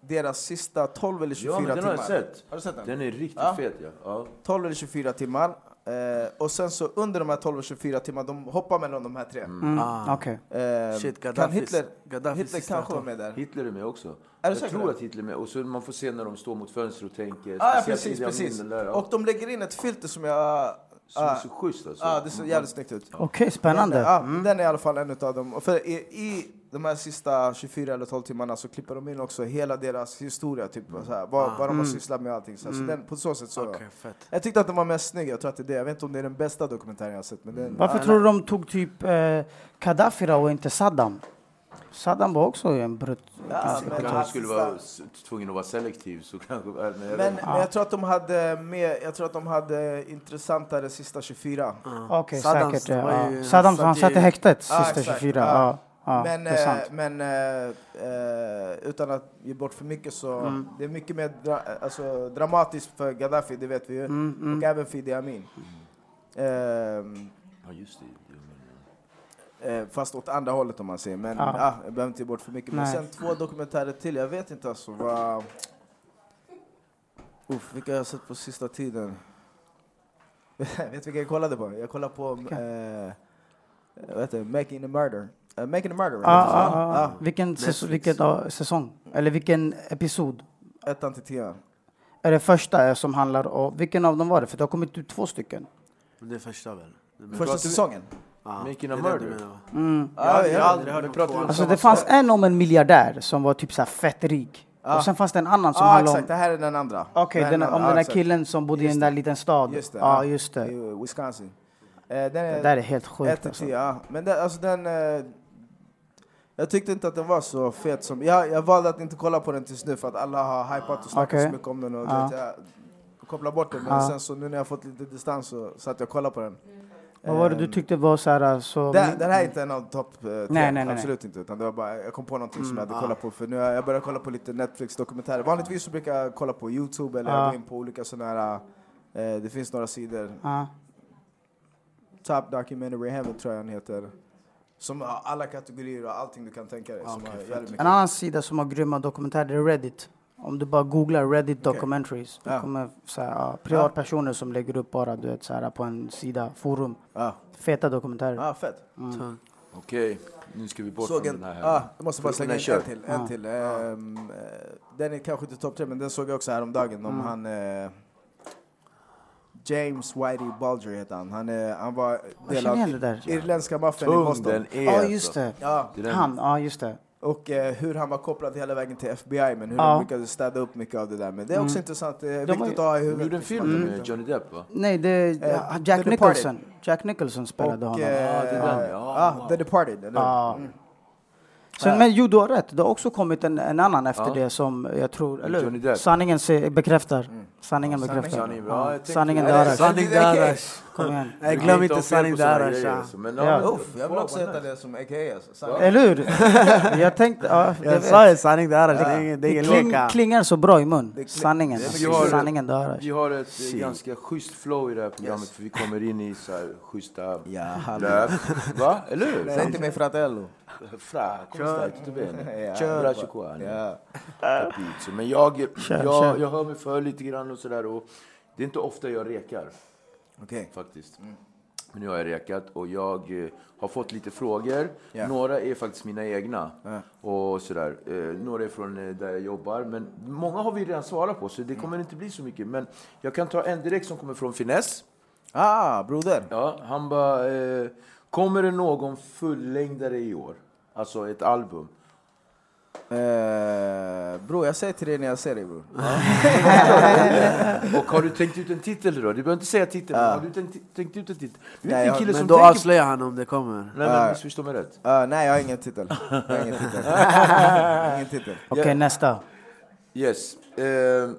deras sista 12 eller 24 Ja, men den timmar. har jag sett. Har du sett den? Den är riktigt Ja. fet ja. ja. 12 eller 24 timmar. Eh, och sen så under de här 12 och 24 timmarna, de hoppar mellan de här tre. Mm. Ah. Okej. Eh, Shit, kan Gaddafis- Hitler, Gaddafis Hitler sista kanske var med där? Hitler är med också. Är jag säker tror att Hitler är med. Och så man får se när de står mot fönster och tänker. Ah, ja, precis, precis. den Där, ja. Och de lägger in ett filter som jag... Som är ah, så schysst alltså. ah, det ser jävligt snyggt ut. Okej, spännande. Men, ja, Mm. Den är i alla fall en av dem. För i, I de här sista 24 eller 12 timmarna så klipper de in också hela deras historia, typ, så här, vad, vad de har sysslat med och allting. Så, här. så den, på så sätt så... Mm. Okej, fett. Jag tyckte att den var mest snygg, jag tror att det är det. Jag vet inte om det är den bästa dokumentären jag har sett. Men den, Varför ja, tror du de tog typ eh, Gaddafi och inte Saddam? Saddam var också en brut... Ja, men-. Han skulle vara tvungen att vara selektiv så kanske... Men, Men, inte. men jag tror att de hade mer, jag tror att de hade intressantare sista 24. Okej, Saddam, säkert. det var Ja. Saddam, han satt i häktet sista exakt. 24. Ja. Ja. Men det är sant. eh, men eh, eh, utan att ge bort för mycket så Mm. det är mycket mer dra, alltså, dramatiskt för Gaddafi, det vet vi ju. Mm, Och även för Idi Amin. Ehm, Ja, just det. Men, eh, fast åt andra hållet om man säger. Men Ja. ja. jag behöver inte ge bort för mycket. Men Nej. sen två dokumentärer till, jag vet inte alltså vad... Uff, vilka jag har sett på sista tiden? Vet du vilka jag kollade på? Jag kollade på eh, vad heter det? Making a Murder. Eh, Making a Murder, Ah, det så? ah, ah. Ja, Vilken, säs- vilken ah, säsong? Eller vilken episod? ettan till tian. Är det första som handlar om... Vilken av dem var det? För det har kommit ut två stycken. Det är första väl? Det är- Första säsongen? Ja, Making det a det Murder. Mm. Jag har aldrig- jag har ja, aldrig hört men om om Alltså det fanns en om en miljardär som var typ så här fett rik. Ja. Och sen fanns det en annan som Ja, handlade exakt. Det om... här är den andra. Okej, Det den om den där exakt. killen som bodde i Just en det. där liten stad. Just det. Ja, just det. I uh, Wisconsin. Eh, den Det är, där är helt sjukt. Ett till Alltså. tio, ja. Men det, alltså den... Eh, jag tyckte inte att den var så fet som... Jag, jag valde att inte kolla på den tills nu för att alla har hypat och snackat Okej. så mycket om den. Och Ja. jag kopplade bort den. Men Ja. sen så nu när jag fått lite distans så satt jag och kollade på den. Vad var det du Ehm, tyckte var så här... Så... Den, den här är inte en av topp eh, tre, nej, nej, nej. absolut inte. Utan det var bara, jag kom på någonting som Mm, jag hade ah. kollat på. För nu har jag börjat kolla på lite Netflix-dokumentärer. Vanligtvis så brukar jag kolla på Youtube eller Ah. går in på olika sådana här... Eh, det finns några sidor. Ja. Top Documentary Heaven tror jag den heter. Som har alla kategorier och allting du kan tänka dig. som Okej, har fett. jävligt mycket. En annan sida som har grymma dokumentärer är Reddit. Om du bara googlar Reddit Okej. documentaries, då Ja. kommer så här, ja, privatpersoner som lägger upp bara du vet, så här, på en sida, forum. Ja, Feta dokumentärer. ah, fett. Mm. Okej, nu ska vi bort Såg från en, den här. ah, jag måste bara slänga in en till. En Ja. till. Eh, den är kanske inte topp tre, men den såg jag också häromdagen. Om Mm. han... Eh, James Whitey Bulger heter han. Han, är, han var del av irländska maffian i Boston. Ja, alltså. just det. Ja, Han, ja just det. och eh, hur han var kopplad hela vägen till FBI, men hur Ja. de lyckades städa upp mycket av det där. Men det är också Mm. intressant, det är De viktigt ju- att ha i De huvudet. gjorde en liksom, film att med Johnny Depp va? Nej, det Eh, The Jack Departed. Nicholson. Jack Nicholson spelade och, honom. eh, Ja, det är den, ja. ah, The Departed, eller? Ja. Mm. Sen, men jo, du har rätt. Det har också kommit en, en annan efter Ja. det som jag tror, eller. Sanningen se, bekräftar. Mm. Sanningen Ja, bekräftar. sanningen. Ja, Ja, sanningen. Sanning dödars. Kom igen. Nej, glöm inte inte ha fel sanning på såna dödars. grejer, ja. alltså, Ja. Uff, jag vill också heta det som AKA. Alltså. Eller hur? jag tänkte... Ja, det Jag sa ju sanning dödars, det är ingen- det kling, klingar så bra i mun. Sanningen. Sanningen dödar. vi har ett ganska schysst flow i det här programmet Yes. för vi kommer in i så här schyssta löp. Va? Eller hur? Säg inte mig fratello. Fra, come stai? Tutto bene? Ja. Kör. Braccio qua. Ja. Capito. Men jag, Kör, jag, kör. jag hör mig för lite grann och sådär. och Det är inte ofta jag rekar Okej. faktiskt. Men nu har jag rekat och jag eh, har fått lite frågor. Ja. Några är faktiskt mina egna. Ja. Och sådär. Eh, några är från eh, där jag jobbar. Men många har vi redan svarat på så det kommer inte bli så mycket. Men jag kan ta en direkt som kommer från Finess. Ah, broder. Ja, han bara, kommer det någon fullängdare i år? Alltså ett album. Eh, bror, jag säger till dig när jag ser dig bror. Och har du tänkt ut en titel då? Du behöver inte säga titeln, men har du tänkt, tänkt ut en titel? Du är Nej, inte en jag- kille Men som då tänker... avslöjar han om det kommer. Nej men missförstå mig rätt. Ah, nej, jag har ingen titel. Jag har ingen titel. Jag ingen titel. Okej, Ja. nästa. Yes. Eh,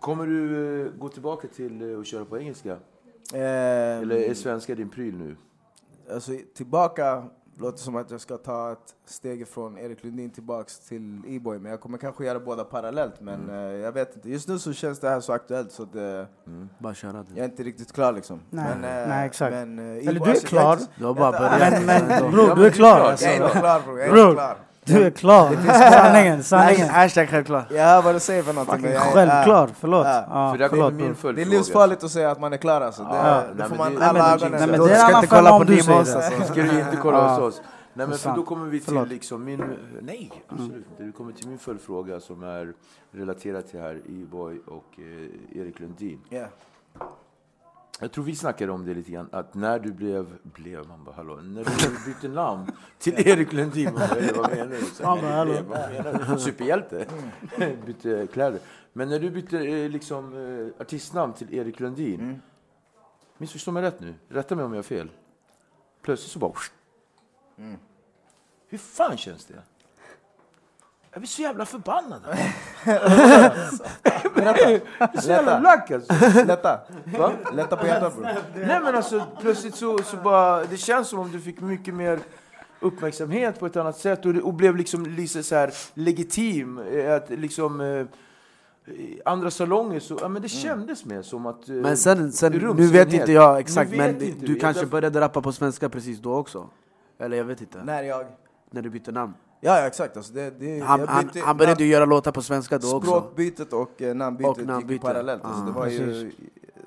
kommer du eh, gå tillbaka till eh, att köra på engelska? Eh, Eller är svenska din pryl nu? alltså, tillbaka låter som att jag ska ta ett steg från Erik Lundin tillbaks till E-boy. Men jag kommer kanske göra båda parallellt. Men eh, jag vet inte. Just nu så känns det här så aktuellt så det, Bara köra det. jag är inte riktigt klar liksom. Nej, men, eh, nej, exakt. Men, eh, Eller du är alltså, klar. Du har bara börjat. Men, men bror, du är klar. klart. Alltså. jag är inte klar bror. Jag är inte klar. Du är klar. Sanningen, sanningen. Hashtag självklart. Jag hör vad du säger för någonting. Fucking självklar, förlåt. Ja. Ja, För förlåt, min. Det är livsfarligt att säga att man är klar alltså. Det, Ja, då får man alla ögonen. nej, men det är ska en annan inte kolla femma på om du säger det. alltså. Ska du inte kolla Ja. hos oss? Nej men för då kommer vi till liksom min... Nej, absolut inte. Du kommer till min följdfråga som är relaterad till här E-boy och eh, Erik Lundin. Ja. Jag tror vi snackade om det lite grann, att när du blev, blev man bara hallå, när du bytte namn till Erik Lundin, man bara, "Eh, vad menar du? Så, Man bara, hallå. "Eh, vad menar du? Superhjälte, bytte kläder. Men när du bytte eh, liksom, eh, artistnamn till Erik Lundin, Mm. missförstå mig rätt nu, rätta mig om jag har fel. Plötsligt så bara... Mm. Hur fan känns det? Jag blir så jävla förbannad. Jag så jävla lack alltså. Lätta. Va? Lätta på hjärtat bror. Nej men alltså plötsligt så, så bara, det känns som om du fick mycket mer uppmärksamhet på ett annat sätt och, det, och blev liksom lite så här legitim. eh, Att liksom, eh, andra salonger så, ja men det kändes mer som att... eh, Men sen, sen nu vet inte jag exakt, vet men inte du vi. kanske Jag- började rappa på svenska precis då också? Eller jag vet inte. När jag... När du bytte namn? Ja, ja exakt. Alltså det, det, Han, jag han, bytte han började namn- ju göra låtar på svenska då också. Språkbytet och eh, namnbytet Och namnbyte. gick parallellt. Alltså Ja, det var ju precis.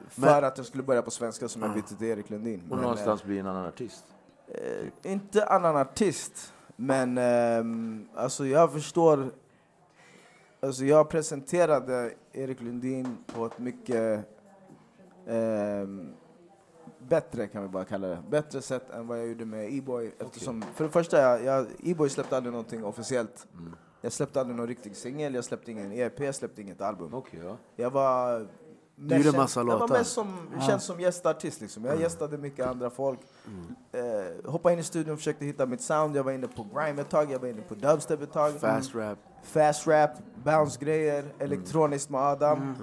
för att jag skulle börja på svenska som jag bytte till Erik Lundin. Och Men, någonstans bli en annan artist. eh, inte annan artist, men ehm, alltså jag förstår. Alltså jag presenterade Erik Lundin på ett mycket ehm, bättre kan vi bara kalla det. Bättre sätt än vad jag gjorde med E-boy. Eftersom, för det första, jag, jag, E-boy släppte aldrig någonting officiellt. Jag släppte aldrig någon riktig singel, jag släppte ingen EP, jag släppte inget album. Okej, ja. Jag var... Du gjorde massa Jag var låtar. mest som, känd som gästartist liksom. Jag gästade mycket andra folk. Eh, hoppade in i studion, försökte hitta mitt sound. Jag var inne på grime ett tag, jag var inne på dubstep ett tag. Fast rap. Fast rap, bounce-grejer, elektroniskt med Adam.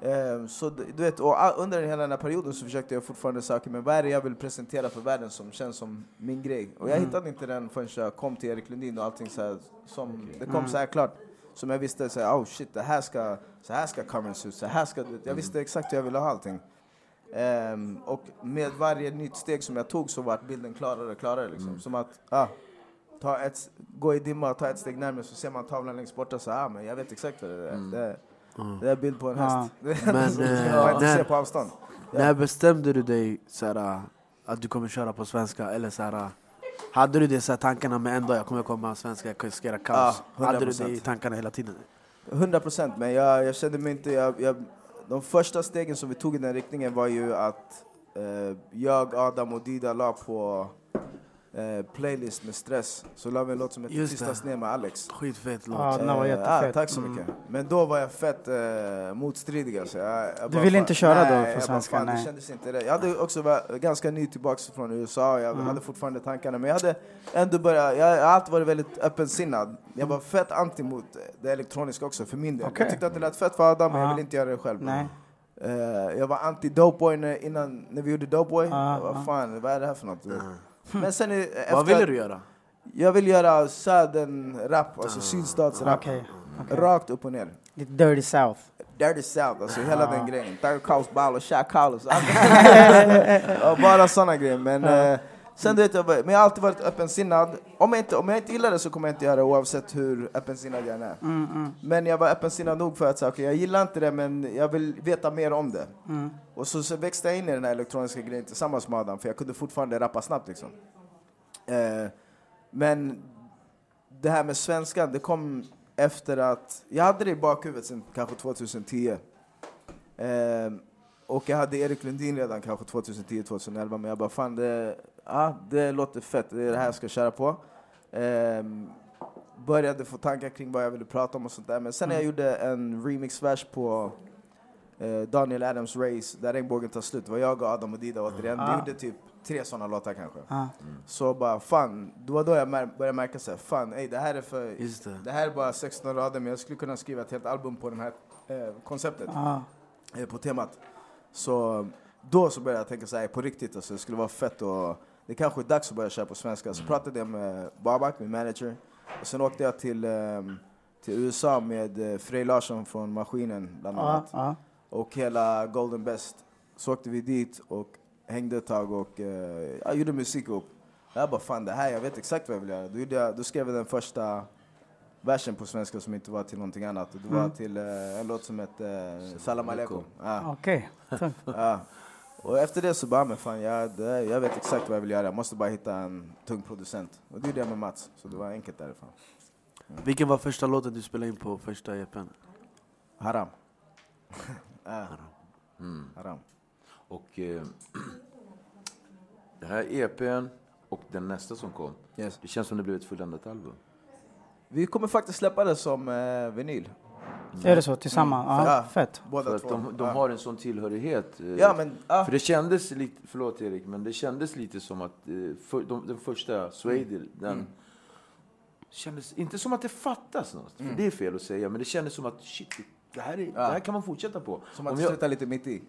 Eh, så du vet, och under hela den här perioden så försökte jag fortfarande söka mig vad är det jag vill presentera för världen som känns som min grej. Och jag hittade inte den förrän jag kom till Erik Lundin och allting så här, som, det kom så här klart. Som jag visste, så här, oh shit, det här ska, så här ska Carmen se ut, så här ska Jag visste exakt hur jag ville ha allting. Ehm, och med varje nytt steg som jag tog så var bilden klarare och klarare. Liksom. Som att, ah, ta ett, gå i dimma, ta ett steg närmare så ser man tavlan längst borta så ah, men jag vet exakt vad det är. Det, är- det är bild på en Ja. häst. Är Men, som eh, när- på avstånd. När bestämde du dig såhär, att du kommer köra på svenska? Eller såhär, hade du det så här, tankarna med en dag jag kommer komma svenska, jag ska göra kaos? Ja, hade du 100%. det i tankarna hela tiden? 100 procent, men jag, jag kände mig inte... Jag, jag, de första stegen som vi tog i den riktningen var ju att eh, jag, Adam och Dida la på eh, playlist med stress. Så la vi en låt som heter Tystas ner med Alex. Skitfet låt. Ja, den var Eh. Mm. ah, tack så mycket. Men då var jag fett eh, motstridig alltså. Jag, jag Du ville inte köra då nej, på jag bara, svenska, fan, Det nej. kändes inte rätt. Jag hade också varit ganska ny tillbaka från USA, jag Mm. hade fortfarande tankarna. Men jag hade ändå börjat, jag har alltid varit väldigt öppensinnad. Jag var fett anti mot det elektroniska också för min del. Okej. Jag tyckte att det lät fett för Adam, men jag Ja. ville inte göra det själv. Nej. Eh, jag var anti Dopeboy innan, när vi gjorde Dopeboy. Jag var, ja. fan, vad är det här för något? Men sen eh, efter, Vad ville du göra? Jag vill göra södern-rap, alltså sydstatsrap. Okej. okej. Rakt upp och ner. Dirty South. Dirty South, alltså hela den grejen. Third Coast Ball och Shaq Hollis. Ja, Bara såna grejer. Men, eh, sen vet jag, men jag har alltid varit öppensinnad. Om jag, inte, om jag inte gillar det så kommer jag inte göra det oavsett hur öppensinnad jag är. Men jag var öppensinnad nog för att säga, okay, jag gillar inte det men jag vill veta mer om det. Och så, så växte jag in i den här elektroniska grejen tillsammans med Adam för jag kunde fortfarande rappa snabbt liksom. Eh, men det här med svenskan, det kom efter att... Jag hade det i bakhuvudet sen kanske 2010. Ehm, och jag hade Erik Lundin redan kanske 2010-2011, men jag bara fan det, ja, det låter fett, det är det här jag ska köra på. Ehm, började få tankar kring vad jag ville prata om och sånt där, men sen när jag gjorde en remix-vers på eh, Daniel Adams Race, där regnbågen tar slut, det var jag och Adam och Dida återigen, vi Ah. gjorde typ tre sådana låtar kanske. Ah. Så bara fan, det var då jag mär- började märka så här, fan ey, det här är för det. det här är bara 16 rader men jag skulle kunna skriva ett helt album på det här eh, konceptet, Ah. eh, på temat. Så då så började jag tänka så här, på riktigt alltså, det skulle vara fett och det kanske är dags att börja köra på svenska. Så pratade jag med Babak, min manager, och sen åkte jag till, ehm, till USA med eh, Frej Larsson från Maskinen bland annat Ah. och hela Golden Best. Så åkte vi dit och hängde ett tag och eh, jag gjorde musik ihop. Jag bara fan det här, jag vet exakt vad jag vill göra. Då, jag, då skrev jag den första versen på svenska som inte var till någonting annat. Det var till eh, en låt som hette eh, Salam aleikum. Ja, Okej. Tack. ja. Och efter det så bara, men fan jag, det, jag vet exakt vad jag vill göra. Jag måste bara hitta en tung producent. Och det gjorde jag med Mats, så det var enkelt därifrån. Vilken var första låten du spelade in på första EPn? Haram. ja. Mm. Haram. Och eh, det här EPn och den nästa som kom, Yes. det känns som det blev ett fulländat album. Vi kommer faktiskt släppa det som eh, vinyl. Är det så? Tillsammans? Mm. Ja, Ja. fett. Båda För att två. de, de ja. har en sån tillhörighet. eh, Ja, men... ah, För det kändes lite, förlåt Erik, men det kändes lite som att eh, för, de, den första, Swady, Mm. den kändes inte som att det fattas något. Mm. För det är fel att säga, men det kändes som att shit, det här, är, det här kan man fortsätta på. Som att slutar lite mitt i.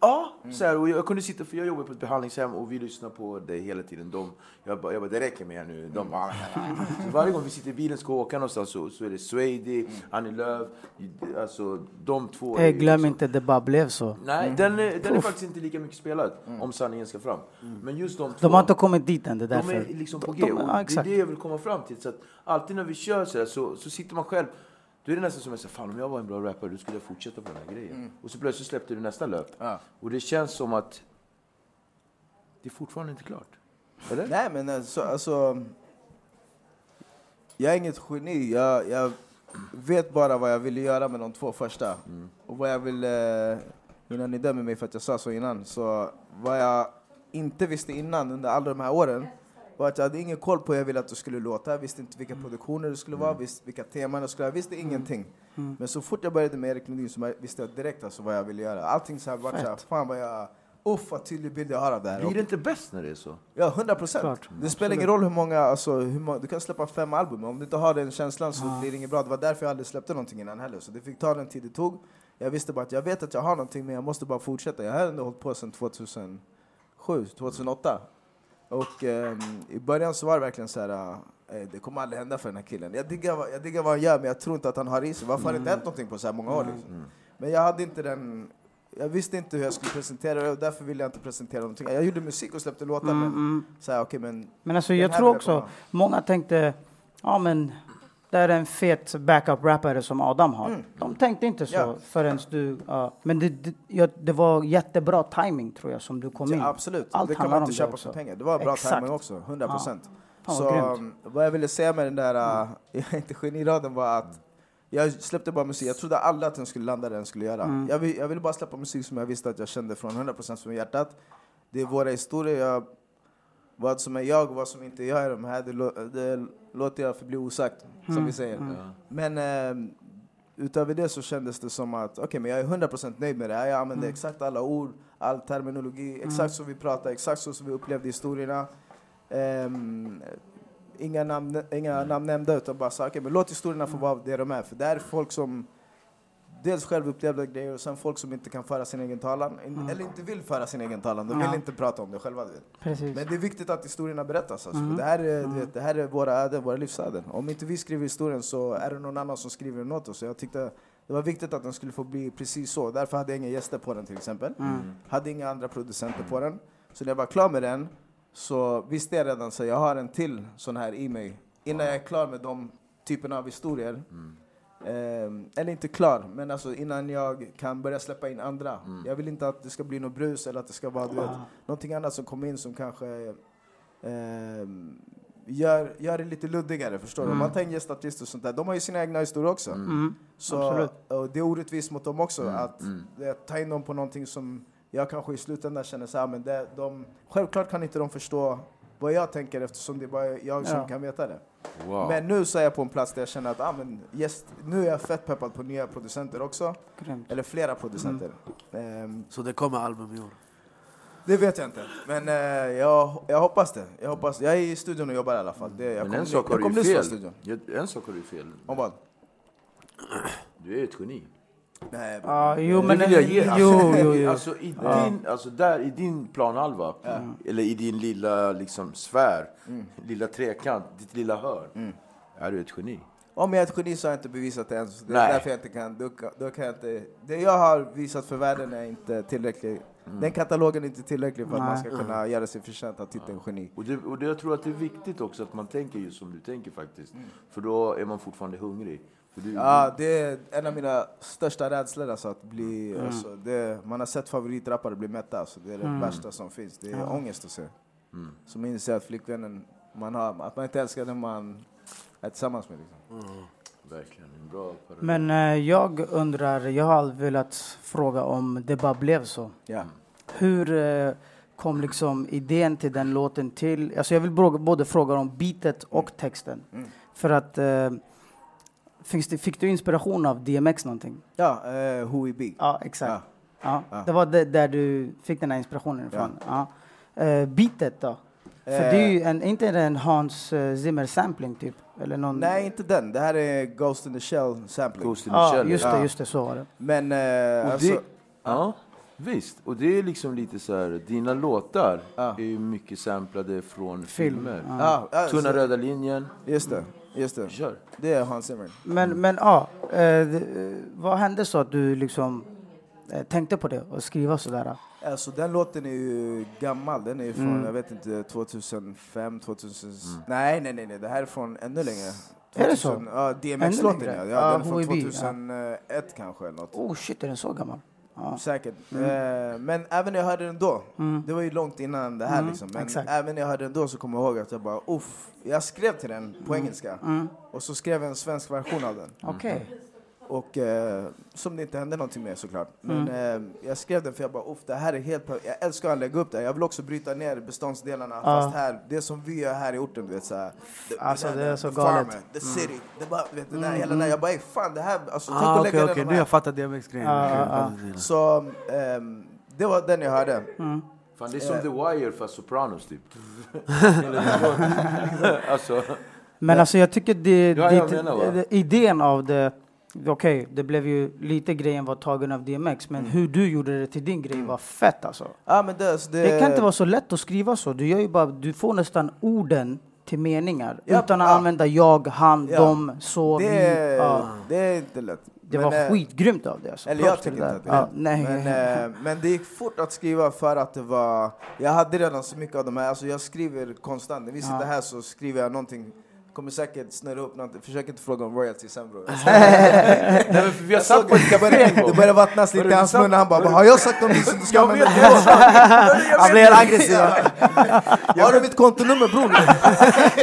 Ja, så här, och jag kunde sitta, för jag jobbar på ett behandlingshem och vi lyssnar på det hela tiden. De, jag, bara, jag bara, det räcker med er nu. De bara, så varje gång vi sitter i bilen och ska åka någonstans så, så är det Swady, Annie Lööf, alltså de två. Eh, glöm liksom- inte det bara blev så. Nej, den, är, den är faktiskt inte lika mycket spelad om sanningen ska fram. Men just de två. De har inte kommit dit än, det är De därför. är liksom på De- G. de- och ja, det är det jag vill komma fram till. Så att alltid när vi kör så, här, så, så sitter man själv. Då är det nästan som att säga, fan om jag var en bra rappare, då skulle jag fortsätta på den här grejen. Och så plötsligt släppte du nästa löp. Ja. Och det känns som att det är fortfarande inte klart. Eller? Nej men alltså, alltså jag är inget geni. Jag, jag vet bara vad jag ville göra med de två första. Och vad jag ville, innan ni dömer mig för att jag sa så innan, så vad jag inte visste innan under alla de här åren var att jag hade ingen koll på hur jag ville att det skulle låta, jag visste inte vilka produktioner det skulle vara, visste vilka teman det skulle vara, jag visste ingenting. Men så fort jag började med Erik Lundin så visste jag direkt alltså vad jag ville göra. Allting så här var så här, fan vad jag, uff vad tydlig bild jag har av det här. Blir det inte bäst när det är så? Ja, 100 procent. Det spelar ingen roll hur många, alltså, hur många, du kan släppa fem album, men om du inte har den känslan så blir det inget bra. Det var därför jag aldrig släppte någonting innan heller, så det fick ta den tid det tog. Jag visste bara att jag vet att jag har någonting, men jag måste bara fortsätta. Jag har ändå hållit på sedan 2007, 2008. Och ehm, i början så var det verkligen så här, eh, det kommer aldrig hända för den här killen. Jag diggar, jag diggar vad han gör, men jag tror inte att han har i sig. Varför har det inte hänt någonting på så här många år? Liksom? Men jag hade inte den... Jag visste inte hur jag skulle presentera det och därför ville jag inte presentera någonting. Jag gjorde musik och släppte låtar, men så här, okej men... Men alltså jag tror också, många tänkte, ja men det är en fet backup-rappare som Adam har. De tänkte inte så Mm. Ja. förrän du, ja. men det, det, ja, det var jättebra timing tror jag som du kom in. Ja, absolut, Allt det kan man inte köpa för pengar. Det var bra Exakt. timing också, 100 procent. Vad Så grymt. um, vad jag ville säga med den där, uh, jag är inte geniraden var att jag släppte bara musik, jag trodde aldrig att den skulle landa där den skulle göra. Mm. Jag, vill, jag ville bara släppa musik som jag visste att jag kände från 100% från hjärtat. Det är våra historier, jag, vad som är jag och vad som inte är jag i de här, det, lå- det låter jag förbli osagt, som Mm. vi säger. Men um, utöver det så kändes det som att okej, men jag är 100% nöjd med det här. Jag använde Mm. exakt alla ord, all terminologi, exakt så vi pratade, exakt så som vi upplevde historierna. Ehm, inga, namn, inga namn nämnda, utan bara så, okej, men låt historierna få vara det de är. För det är folk som dels själv upplevde grejer och sen folk som inte kan föra sin egen talan, in- eller inte vill föra sin egen talan. De vill Ja. inte prata om det själva. Precis. Men det är viktigt att historierna berättas. Alltså. För det, här är, du vet, det här är våra öden, våra livsöden. Om inte vi skriver historien så är det någon annan som skriver den åt oss. Så jag tyckte det var viktigt att den skulle få bli precis så. Därför hade jag inga gäster på den till exempel. Hade inga andra producenter på den. Så när jag var klar med den så visste jag redan att jag har en till sån här i mig. Innan jag är klar med de typerna av historier. Ehm, eller inte klar, men alltså innan jag kan börja släppa in andra. Jag vill inte att det ska bli något brus eller att det ska vara du vet, någonting annat som kommer in som kanske ehm, gör, gör det lite luddigare. Förstår du? Om man in gästartister och sånt där, de har ju sina egna historier också. Mm. Så, Absolut. och det är orättvist mot dem också att eh, ta in dem på någonting som jag kanske i slutändan känner så här, men det, de, självklart kan inte de förstå vad jag tänker eftersom det är bara jag som Ja. kan veta det. Wow. Men nu så är jag på en plats där jag känner att ah, men yes, nu är jag fett peppad på nya producenter också. Grymt. Eller flera producenter. Mm. Ehm, Så det kommer album i år. det vet jag inte. Men eh, jag, jag hoppas det. Jag, hoppas, jag är i studion och jobbar i alla fall. Det, jag Men kommer- en sak har du fel. En sak har du fel. Om vad? Du är ett geni. Nej, Ja, jo, Det men... vill jag ge. Alltså, Jo, jo, jo. Alltså, i, din, alltså där, i din planhalva, eller i din lilla liksom, sfär, Mm. lilla trekant, ditt lilla hörn, är du ett geni. Om jag är ett geni så har jag inte bevisat det än. så Det är Nej. därför jag inte kan, då, då kan jag inte... Det jag har visat för världen är inte tillräckligt. Den katalogen är inte tillräcklig för att man ska kunna göra sig förtjänt av titeln geni. Och, det, och det, jag tror att det är viktigt också att man tänker just som du tänker faktiskt. Mm. För då är man fortfarande hungrig. Ja, det är en av mina största rädslor. Alltså, att bli, alltså, det, man har sett favoritrappare bli mätta. Alltså, det är det värsta som finns. Det är ångest att se. Som inser att flickvännen man har, att man inte älskar den man är tillsammans med. Liksom. Verkligen, en bra parallell. Men eh, jag undrar, jag har aldrig velat fråga om det bara blev så. Ja. Hur eh, kom liksom idén till den låten till? Alltså jag vill både fråga om beatet och texten. För att, eh, finns det, fick du inspiration av DMX någonting? Ja, uh, Who We Be. Ja, exakt. Ja. Ja. Ja. Det var det, där du fick den här inspirationen ifrån. Ja. Eh, beatet då? För Eh. det är ju en, inte det en Hans eh, Zimmer sampling typ? Eller någon... Nej, inte den. Det här är Ghost in the Shell sampling. Ghost in the Ja, Shell. just det, Ja. just det, så var det. Men Och alltså, det, ja, visst. Och det är liksom lite så här, dina låtar Ja. är ju mycket samplade från Film, filmer. ja. ja, ja, Tunna så- röda linjen. Just det, just det. Kör. Det är Hans Zimmer. Men, men ja, eh, eh, vad hände så att du liksom eh, tänkte på det och skriva sådär? Alltså den låten är ju gammal, den är från, Mm. jag vet inte, 2005, 2000... Nej, nej, nej, nej, det här är från ännu längre. Är det så? Ja, DMX-låten ja. ja. Den är från HIB, ja. 2001 kanske eller något. Oh shit, är den så gammal? Ja. Säkert. Eh, men även när jag hörde den då, Mm. det var ju långt innan det här Mm, liksom. Men exakt. även när jag hörde den då så kommer jag ihåg att jag bara uff. Jag skrev till den på engelska Mm. och så skrev jag en svensk version av den. Okej. Och eh, som det inte hände någonting med såklart. Men Mm. eh, jag skrev den för jag bara det här är helt Jag älskar att lägga upp det. Jag vill också bryta ner beståndsdelarna Ja. fast här, det som vi gör här i orten, du vet såhär. the- Alltså, det är så the galet. Mm. farmer, The city. Det bara, vet, du, där, hela den där, jag bara ey, fan det här, alltså tänk Ah, att lägga okej, den nu har här. jag fattat DMX-grejen. Ja. fattar det. Så ehm, det var den jag hörde. Fan, det är som Eh. The Wire fast Sopranos typ. alltså, Men alltså jag tycker det, Ja, jag det, menar, det idén av det, okej det blev ju lite grejen var tagen av DMX, men Mm. hur du gjorde det till din grej var fett alltså. Ja, men det, alltså, det, Det kan inte vara så lätt att skriva så, du gör ju bara, du får nästan orden till meningar Ja, utan att ja. använda jag, han, Ja. dem, så, det, vi. Ja. det är inte lätt. Det Men, var eh, skitgrymt av det alltså. Eller jag tycker inte att det är nej. Men, eh, men det gick fort att skriva för att det var... Jag hade redan så mycket av de här, alltså jag skriver konstant. När vi sitter här så skriver jag någonting, kommer säkert snurra upp någonting. Försök inte fråga om royalty sen bror. nej, men vi har Jag sagt det började, det började vattnas lite i hans mun han bara Har jag sagt någonting som du ska använda? Han blir aggressiv. Har du mitt kontonummer bror?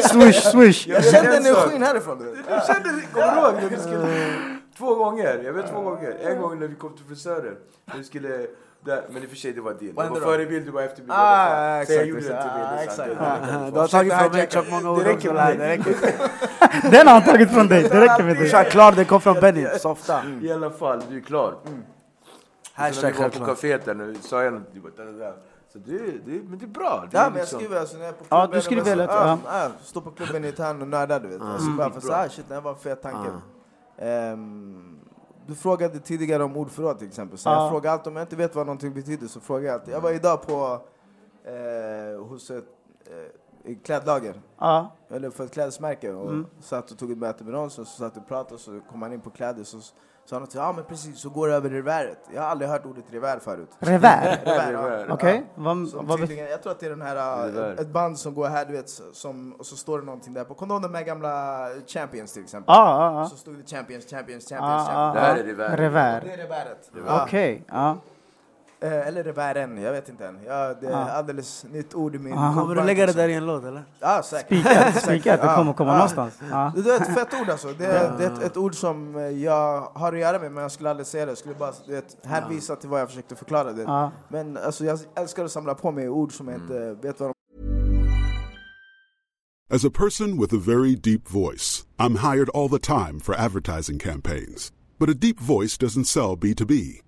Swish, swish! Jag kände energin härifrån. du kände, kommer du ihåg när vi skulle... Två gånger, jag vet två gånger. En gång när vi kom till frisören. Vi skulle... Där, men i och för sig det var din. Det var förebild, du var efterbild. Ah, fan. Så jag exakt, gjorde den exakt. till. Ah, exakt. Du har tagit från mig tjock många ord Det räcker med det räcker. Den har han tagit från dig, det räcker med det. kör klar, det kom från Benny. Softa. I alla fall, du är klar. Hashtag När vi var på självklart. kaféet där nu, sa jag något, du bara, där, där, där. Så det, det, men det är bra. Det Ja är men jag liksom- skriver alltså när jag är på Ja, klubben. du skriver lätt, ja. ja. Ja, Står på klubben i Tärn och nördar du vet. Alltså bara för så här, shit det här var en fet tanke. Ehm, du frågade tidigare om ordförråd till exempel. Så Ja. jag frågar alltid, om jag inte vet vad någonting betyder så frågar jag alltid. Jag var idag på eh, hos ett eh, klädlager. Ja, Eller för ett klädesmärke och Mm. satt och tog ett möte med någon så, så satt och pratade och så kom han in på kläder så sa han till ja men precis så går det över reväret. Jag har aldrig hört ordet revär förut. revär. Revär, ja. Revär. Okej, bet- tydligen, jag tror att det är den här, där. äh, ett band som går här du vet, som, och så står det någonting där på. Kommer du ihåg de här gamla Champions till exempel? Ja, ja, ja. Så stod det Champions, Champions, Champions, Ja, Champions. Det här är revär. Revär. Det är reväret. Okej, ja. Eh, eller revären, jag vet inte än. Ja, det är Ja. alldeles nytt ord i min Aha. Kommer du lägga det liksom. där i en låt eller? Ja, säkert. Spikat, spikat, det kommer komma ja. någonstans. Ja. Det är ett fett ord alltså. Det är, det är ett, ett ord som jag har att göra med men jag skulle aldrig säga det. Jag skulle bara vet, hänvisa till vad jag försökte förklara. Det. Men alltså, jag älskar att samla på mig ord som jag inte vet vad de As a person with a very deep voice, I'm hired all the time for advertising campaigns. But a deep voice doesn't sell B2B,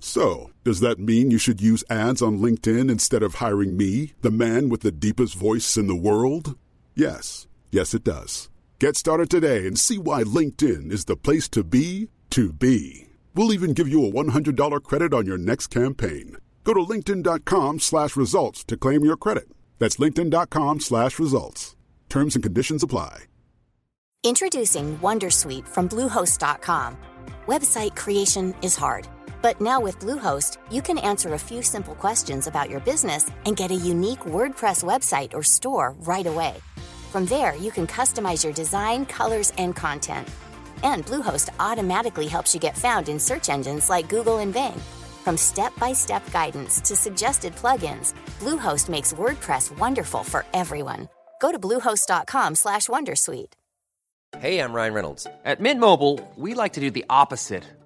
So, does that mean you should use ads on LinkedIn instead of hiring me, the man with the deepest voice in the world? Yes. Yes, it does. Get started today and see why LinkedIn is the place to be to be. We'll even give you a $100 credit on your next campaign. Go to linkedin.com slash results to claim your credit. That's linkedin.com slash results. Terms and conditions apply. Introducing Wondersuite from Bluehost.com. Website creation is hard, but now with Bluehost, you can answer a few simple questions about your business and get a unique WordPress website or store right away. From there, you can customize your design, colors, and content. And Bluehost automatically helps you get found in search engines like Google and Bing. From step-by-step guidance to suggested plugins, Bluehost makes WordPress wonderful for everyone. Go to bluehost.com/wondersuite. Hey, I'm Ryan Reynolds. At Mint Mobile, we like to do the opposite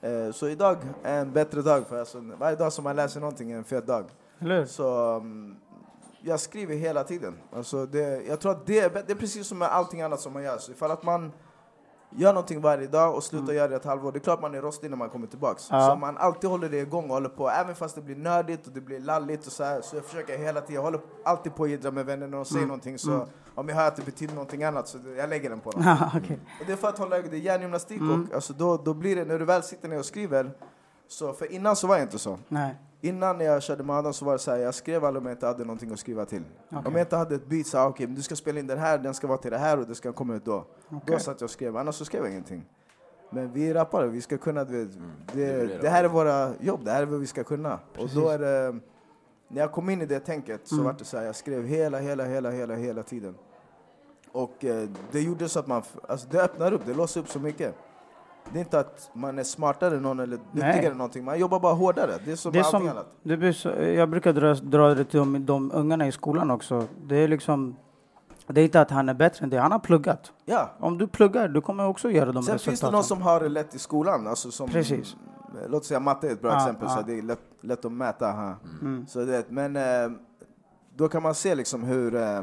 Eh, så idag är en bättre dag. För alltså, varje dag som man läser någonting är en fet dag. Eller? Så um, jag skriver hela tiden. Alltså det, jag tror att det är, det är precis som med allting annat som man gör. Så ifall att man gör någonting varje dag och slutar göra det ett halvår, det är klart man är rostig när man kommer tillbaks. Ja. Så man alltid håller det igång och håller på, även fast det blir nördigt och det blir lalligt och så här, så jag försöker hela tiden, jag håller alltid på att jiddra med vänner när de säger någonting, så om jag hör att det betyder någonting annat så det- jag lägger den på dem. Ja, okej. Och det är för att hålla det är hjärngymnastik och alltså då, då blir det, när du väl sitter ner och skriver, så, för innan så var jag inte så. Nej. Innan när jag körde med Adam så var det så här, jag skrev aldrig om jag inte hade någonting att skriva till. Om jag inte hade ett beat så okej, men du ska spela in den här, den ska vara till det här och det ska komma ut då. Då satt jag och skrev, annars så skrev jag ingenting. Men vi är rappare, vi ska kunna, du vet, det, det här är våra jobb, det här är vad vi ska kunna. Och då är det, när jag kom in i det tänket så var det så här, jag skrev hela, hela, hela, hela, hela tiden. Och eh, det gjorde så att man, alltså det öppnar upp, det låser upp så mycket. Det är inte att man är smartare än någon eller duktigare Nej. än någonting, man jobbar bara hårdare. Det är som Det är allting som, annat. det blir så, jag brukar dra, dra det till de, de ungarna i skolan också. Det är liksom, det är inte att han är bättre än det, han har pluggat. Ja. Om du pluggar, du kommer också göra de Sen finns det resultaten. någon som har det lätt i skolan. Alltså som, Precis. Låt säga matte är ett bra Ja, exempel, ja. så det är lätt, lätt att mäta. här. Mm. Så det, men eh, då kan man se liksom hur eh,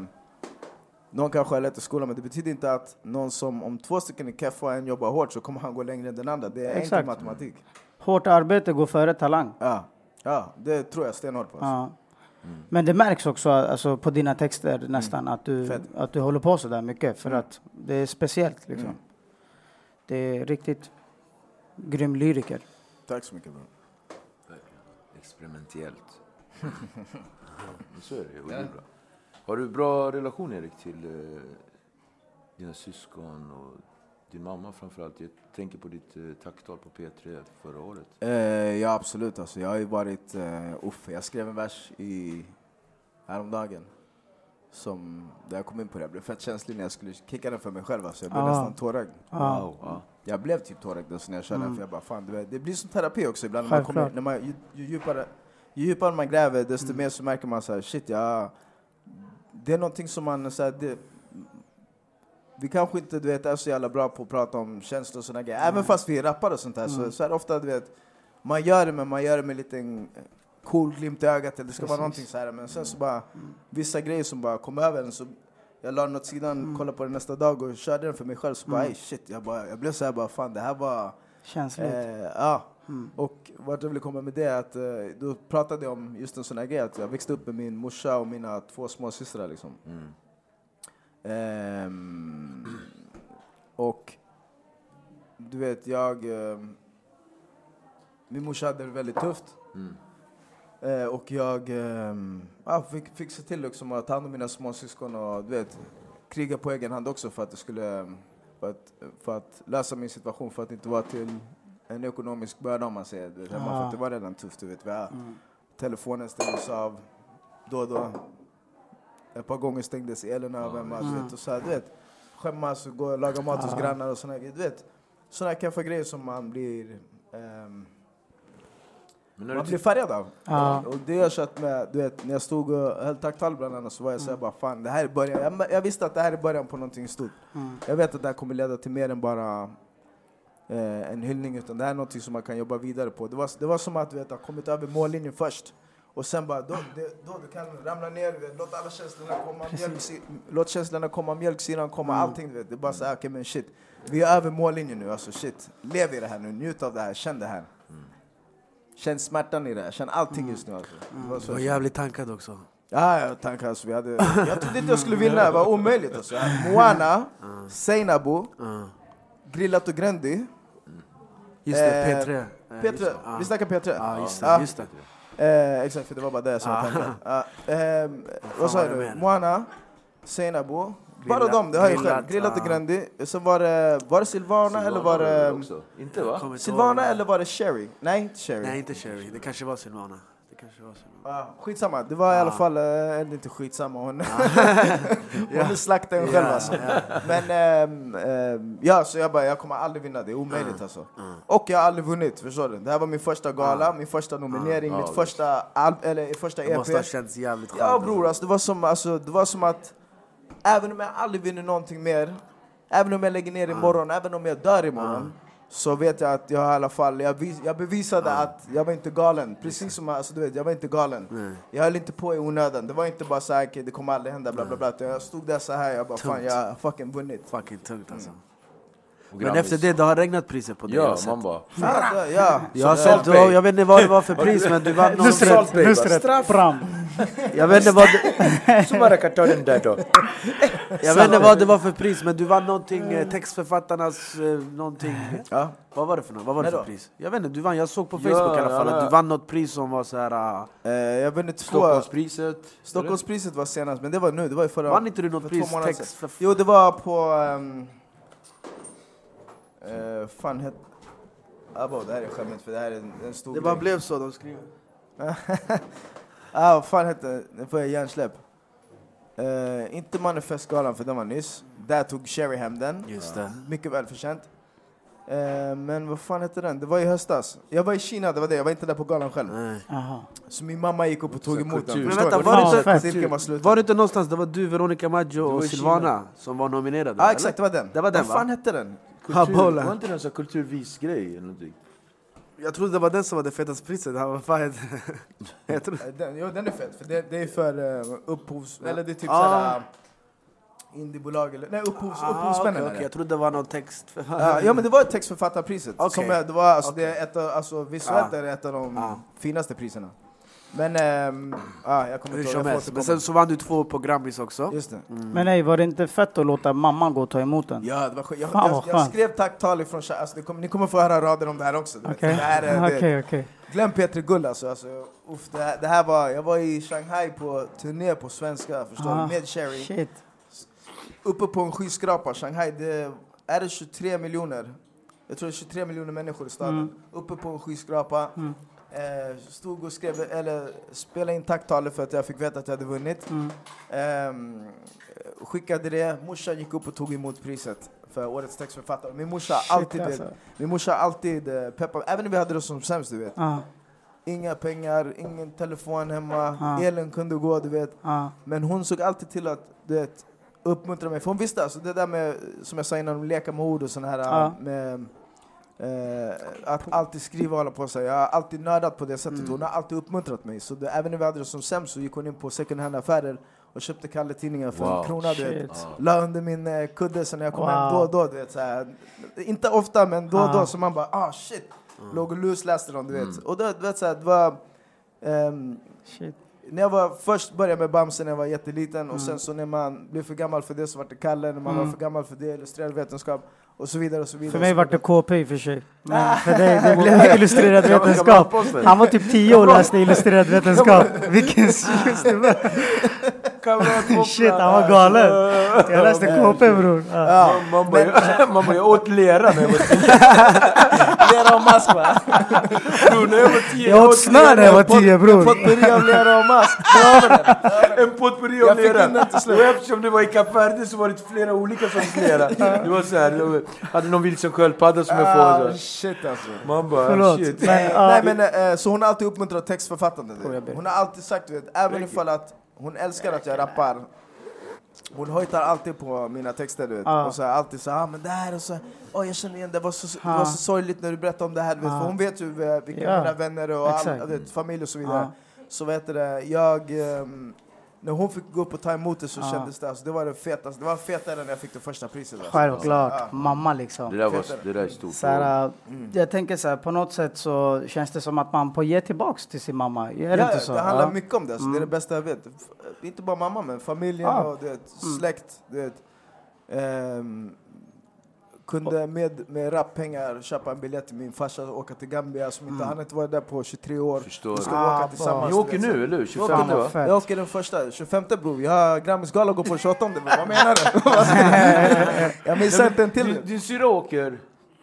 någon kanske har lätt i skolan, men det betyder inte att någon som, om två stycken är keffa och en jobbar hårt så kommer han gå längre än den andra. Det är enkel Exakt. matematik. Hårt arbete går före talang. Ja. ja, det tror jag stenhårt på. Alltså. Ja. Men det märks också alltså, på dina texter nästan att, du, Fett. att du håller på så där mycket. För att det är speciellt liksom. Mm. Det är riktigt grym lyriker. Tack så mycket bro. Experimentellt. Men så är det det är bra. Har du bra relation, Erik, till eh, dina syskon och din mamma framförallt? Jag tänker på ditt eh, tacktal på P3 förra året. Eh, ja, absolut. Alltså, jag har ju varit... Eh, uff, jag skrev en vers i, häromdagen. Som, där jag kom in på det. Jag blev fett känslig när jag skulle kicka den för mig själv. Alltså, jag blev Ah. nästan tårögd. Wow. Ja. Jag blev typ tårögd alltså, när jag körde den. För jag bara, fan, du vet, det blir som terapi också ibland. När man kommer, när man, ju, ju, djupare, ju djupare man gräver, desto mer så märker man så här, shit, jag, det är någonting som man... Så här, det, vi kanske inte du vet, är så jävla bra på att prata om känslor och sådana grejer. Även fast vi är rappare och sånt där, så, så är det ofta du vet, man gör det men man gör det med lite en cool glimt i ögat. Eller det ska vara någonting så här. Men sen så bara, vissa grejer som bara kom över en. Så jag la den åt sidan, kollade på den nästa dag och körde den för mig själv. Så bara, ey, shit, jag, bara, jag blev så här bara, fan det här var... Känsligt. Eh, ja. Och vart jag ville komma med det är att eh, då pratade jag om just en sån här grej att jag växte upp med min morsa och mina två småsystrar liksom. Ehm, och du vet, jag... ehm, min morsa hade det väldigt tufft. Eh, och jag ehm, ja, fick, fick se till liksom att ta hand om mina småsyskon och du vet, kriga på egen hand också för att det skulle ehm, för att, för att lösa min situation, för att inte vara till en ekonomisk börda om man säger. Du vet, hemma, För att det var redan tufft. Du vet. Vi har, Telefonen stängdes av då och då. Ett par gånger stängdes elen av hemma. Du vet, och så här, du vet, skämmas och gå och laga mat hos grannar och såna grejer. Du vet, såna kaffa grejer som man blir Men när man du blir färgad av. Ja. Och det jag kört med, du vet, när jag stod och höll tacktal bland annat så var jag såhär bara fan, det här är början. Jag, jag visste att det här är början på någonting stort. Jag vet att det här kommer leda till mer än bara eh, en hyllning, utan det här är någonting som man kan jobba vidare på. Det var, det var som att du vet, ha kommit över mållinjen först. Och sen bara, då, det, då du kan ramla ner, vet, låt alla känslorna komma, mjölksyran, låt känslorna komma, mjölksyran komma, allting. Du vet. Det är bara såhär, okej men shit, vi är över mållinjen nu, alltså shit. Lev i det här nu, njut av det här, känn det här. Känn smärtan i det här, känn allting just nu alltså. Det var så. jävligt tankad också. Ja, ja, tack alltså. Vi hade, jag trodde inte jag skulle vinna, det var omöjligt alltså. Moana, Seinabo, Grillat och Grendi. Just det, Eh, P3. Eh, just P3, det. Ja. vi snackar P3. Ja, just det. Just det. Eh, exakt, för det var bara det jag sa. tankar. Ja, ehm, vad sa var det du? Moana, Seinabo, Bara dem, det har jag själv. Grillat och. Grandi. Sen var det, var det Silvana, eller var det... också? Inte va? Silvana eller var det Sherry? Nej, inte Sherry. Nej, inte Sherry. Det kanske var Silvana. Kanske var Silvana. Ah, skitsamma, det var i alla Ah. fall, eh, eller inte skitsamma, hon, hon slaktade en själv Ja, alltså. ja. Men ehm, ehm, ja, så jag bara, jag kommer aldrig vinna, det är omöjligt alltså. Och jag har aldrig vunnit, förstår du? Det här var min första gala, min första nominering, Ja, mitt första, al- eller första Det måste ha EP. känts jävligt skönt. Ja bror, alltså, det, var som, alltså, det var som att även om jag aldrig vinner någonting mer, även om jag lägger ner imorgon, även om jag dör imorgon, så vet jag att jag i alla fall, jag, vis, jag bevisade att jag var inte galen. Precis som, alltså, du vet, jag var inte galen. Jag höll inte på i onödan. Det var inte bara så här, okay, det kommer aldrig hända, bla bla bla. Jag stod där så här, jag bara, fan jag har fucking vunnit. Fucking tungt alltså. Och Men efter det, det har regnat priser på dig. jag har Ja, sett. man bara... Det- ja. Jag har Så sett, det- du, jag vet inte vad det var för pris men du vann någon... Nusret, Nusret, fram. Jag vet inte vad det, Sumara kan ta den där då. jag vet inte vad det var för pris men du vann någonting, eh, textförfattarnas eh, någonting. Ja. Vad var det för något? Vad var det för pris? Jag vet inte, du vann, jag såg på Ja, Facebook i alla fall ja, att ja. du vann något pris som var så här. ah, Eh, jag vann två... Stockholmspriset. Stockholmspriset var senast, men det var nu, det var ju förra... Vann inte du något för pris? två månader Text Jo, det var på... Um, uh, fan het... Abo, det här är skämmigt för det här är en, en stor Det bara grej. blev så, de skrev. ah, vad fan hette Nu får jag hjärnsläpp. Eh, inte Manifestgalan för den var nyss. Där tog Sherry hem den. Just det. Mycket välförtjänt. Eh, men vad fan hette den? Det var i höstas. Jag var i Kina, det var det. Jag var inte där på galan själv. Nej. Aha. Så min mamma gick upp och tog emot den. kultur. Men vänta, var det Fan, inte. Cirkeln var slut. var det inte någonstans, det var du, Veronica Maggio och i Silvana som var nominerade? Ja, eller? exakt. Det var den. Det var den, vad fan va? hette den? Kultur, var inte det en sån här kulturvis grej eller någonting? Jag trodde det var den som var det fetaste priset. Fan heter det? Jag trodde... Eh, Den, jo, den är fet, för det, det är för uh, upphovs... Eller det är typ Ah. såhär... Uh, indiebolag eller... Nej, upphovs, Ah, upphovsmännen okej, det. Jag trodde det var någon text. Ja, ja men det var ett textförfattarpriset. Okej. Som det var, alltså, det är ett av, alltså, visuellt Ah. är det ett av de Ah. finaste priserna. Men, ehm, ja, jag kommer Hur inte som ihåg, helst. Men sen så vann du två på Grammis också. Just det. Men nej, var det inte fett att låta mamman gå och ta emot den? Ja, det var skit. Jag, Fan, jag, vad jag skönt. skrev tacktal ifrån Cha- alltså, det kommer, Ni kommer få höra rader om det här också. du vet. Okej, Det här är, det, okej, okej. Glöm Petri Gull alltså. alltså uff, det, här, det här var, jag var i Shanghai på turné på svenska, förstår Ah, du? Med Sherry. Shit. Uppe på en skyskrapa, Shanghai, det är det 23 miljoner. Jag tror det är 23 miljoner människor i staden. Mm. Uppe på en skyskrapa. Eh, stod och skrev, eller spelade in tacktalet för att jag fick veta att jag hade vunnit. Mm. Ehm, skickade det, morsan gick upp och tog emot priset för årets textförfattare. Min morsa Shit, alltid, alltså. min morsa alltid eh, peppat, även när vi hade det som sämst du vet. Ah, Inga pengar, ingen telefon hemma, Ah. elen kunde gå du vet. ah. Men hon såg alltid till att du vet, uppmuntra mig. För hon visste alltså det där med, som jag sa innan, leka med ord och sån här med eh, att alltid skriva och hålla på sig. Jag har alltid nördat på det sättet. Mm. Hon har alltid uppmuntrat mig. Så det, även när vi hade det som sämst så gick hon in på second hand-affärer och köpte Kalle-tidningar för en Wow. krona. Du vet. La under min eh, kudde så när jag kom Wow. hem då och då. Du vet, så här. Inte ofta men då och då Ah. så man bara ah shit. Låg och lusläste dem du vet. Och då, du vet så här, det var Shit. när jag var, först började med Bamse när jag var jätteliten Mm. och sen så när man blev för gammal för det så var det Kalle, när man var för gammal för det illustrerad vetenskap och så vidare och så vidare. För mig Så var det KP i och för sig. Men Ah. för dig det blev illustrerad vetenskap. Han var typ tio och läste illustrerad vetenskap. Vilken. Shit, han var galen. Jag läste KP bror. Ja. Ja, Man man bara, jag åt lera när jag var. Lera och mask va? Bror, när jag var tio. Jag åt snö när jag var tio bror. Potpurri av lera och mask. En potpurri Jag av fick lera. in den till slut. Och eftersom det var i Kap Verde så var det flera olika sorters lera. Det var så här, jag hade någon vilsen sköldpadda som jag Ah, får. Så. shit alltså. Man bara, Förlåt. shit. Men, Nej, nej men eh, så hon har alltid uppmuntrat textförfattande. be? Hon har alltid sagt, du vet, även ifall att hon älskar att jag rappar. Hon hojtar alltid på mina texter du vet. Ja. Och så här, alltid så ah, men det här och så, oh, jag känner igen det, var så, det Ja. var så sorgligt när du berättade om det här. Du vet. Ja. För hon vet ju eh, vilka Ja. mina vänner och all, vet, familj och så vidare. Ja. Så vet det, jag, ehm, när hon fick gå upp och ta emot det så Ja. kändes det, alltså, det var det fetaste. Det var fetare när jag fick det första priset. Alltså. Självklart. Ja. Mamma Det liksom. där, var, det där är stort. Så här, Jag tänker så här, på något sätt så känns det som att man får ge tillbaks till sin mamma. Är det Ja, inte så? det handlar Ja. mycket om det. Alltså, Det är det bästa jag vet. F- Inte bara mamma, men familjen Ja. och du vet, släkt. Du vet. Kunde med, med rappengar köpa en biljett till min farsa och åka till Gambia som inte, han inte varit där på 23 år. Förstår. Vi ska Ah, åka tillsammans. Ni åker nu, så- eller hur? Jag 25 åker, va? Fett. jag åker den första, 25 bror. Vi har Grammisgala går på den 28 bror. Vad menar du? jag missar inte en till. Din, din syrra åker...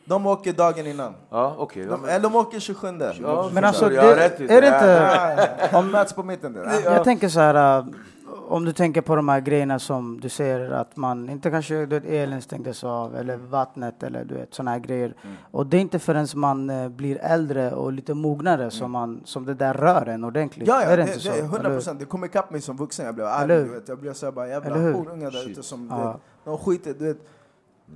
De åker dagen innan. Ja, ja, De, men- eller de åker 27. Ja, Men alltså, jag det, är det det. inte... De möts på mitten där. Jag tänker så här, äh, om du tänker på de här grejerna som du säger att man inte kanske, du vet, elen stängdes av eller vattnet eller du vet sådana här grejer. Och det är inte förrän man eh, blir äldre och lite mognare som, man, som det där rör en ordentligt. Ja, ja är det, det, inte det så? är 100 Eller- procent. Det kom ikapp mig som vuxen. Jag blev arg. Du vet. Jag blev såhär bara jävla hur? horungar där ute som Ja. vet, de skiter. Du vet,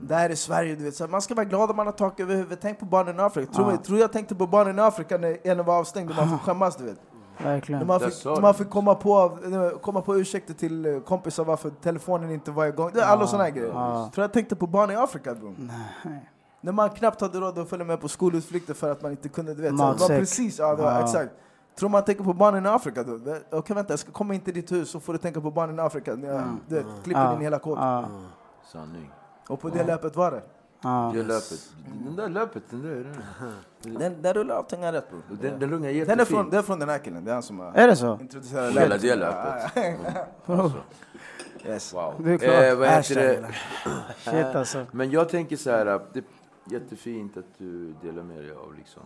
det här är Sverige, du vet. Så man ska vara glad om man har tak över huvudet. Tänk på barnen i Afrika. Tror, Ja. mig, tror jag tänkte på barnen i Afrika när elen var avstängd och man fick skämmas, du vet. När Verkligen. man fick, när man fick komma, på, komma på ursäkter till eh, kompisar varför telefonen inte var igång. Det är alla Ja. såna här grejer. Ja. Tror jag tänkte på barnen i Afrika, bror. Nej. När man knappt hade råd att följa med på skolutflykter för att man inte kunde, du vet. Det var Matsäck. precis, ja, det var, Ja. exakt. Tror man tänker på barnen i Afrika då? Okej vänta, jag ska komma in till ditt hus så får du tänka på barnen i Afrika. När jag, du vet, klipper Ja. in hela kåken. Ja. Sanning. Och på det löpet var det. Ja. Det löpet. Den där löpet, den där... Den, Den, rullar allting är rätt bror. den, den lungar Den är från, den är från den här killen, det är han som har Är det så? introducerat Hela det löpet. Ja, Yes. Wow. Det är klart. Eh, vad Äsch, heter det? jävlar. Shit alltså. Men jag tänker så här, det är jättefint att du delar med dig av liksom...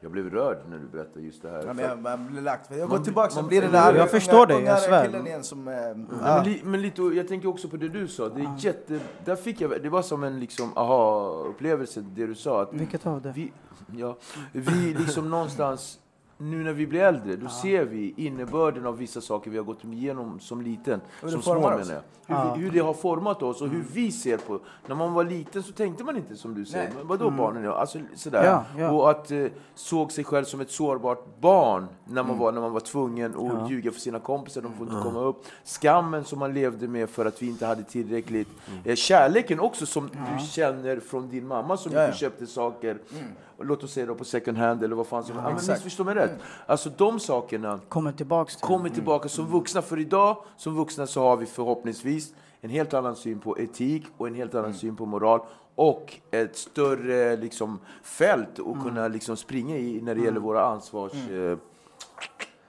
Jag blev rörd när du berättade just det här. Ja, men jag, man blir lagt. Jag går tillbaka man- blir Jag där förstår dig, jag svär. som... Eh, Nej, ja. men, li, men lite, jag tänker också på det du sa. Det är jätte, där fick jag, det var som en liksom, aha-upplevelse, det du sa. Att Vilket av det? vi, ja, vi liksom någonstans, nu när vi blir äldre, då ser vi innebörden av vissa saker vi har gått igenom som liten. Som små menar jag. Hur, Ja. hur det har format oss och hur vi ser på... När man var liten så tänkte man inte som du säger. Nej. Men vadå barnen? Ja, alltså, sådär. Ja, ja. Och att eh, såg sig själv som ett sårbart barn när man, var, när man var tvungen att Ja. ljuga för sina kompisar, de får inte komma upp. Skammen som man levde med för att vi inte hade tillräckligt. Eh, kärleken också som du känner från din mamma som Ja, ja. inte köpte saker, och låt oss säga då på second hand eller vad fan som ja, men exakt. Missförstå mig rätt. Alltså de sakerna Kommer tillbaks till. kommer tillbaka som vuxna. För idag, som vuxna, så har vi förhoppningsvis en helt annan syn på etik och en helt annan syn på moral och ett större liksom, fält att kunna liksom, springa i när det gäller våra ansvars... Eh,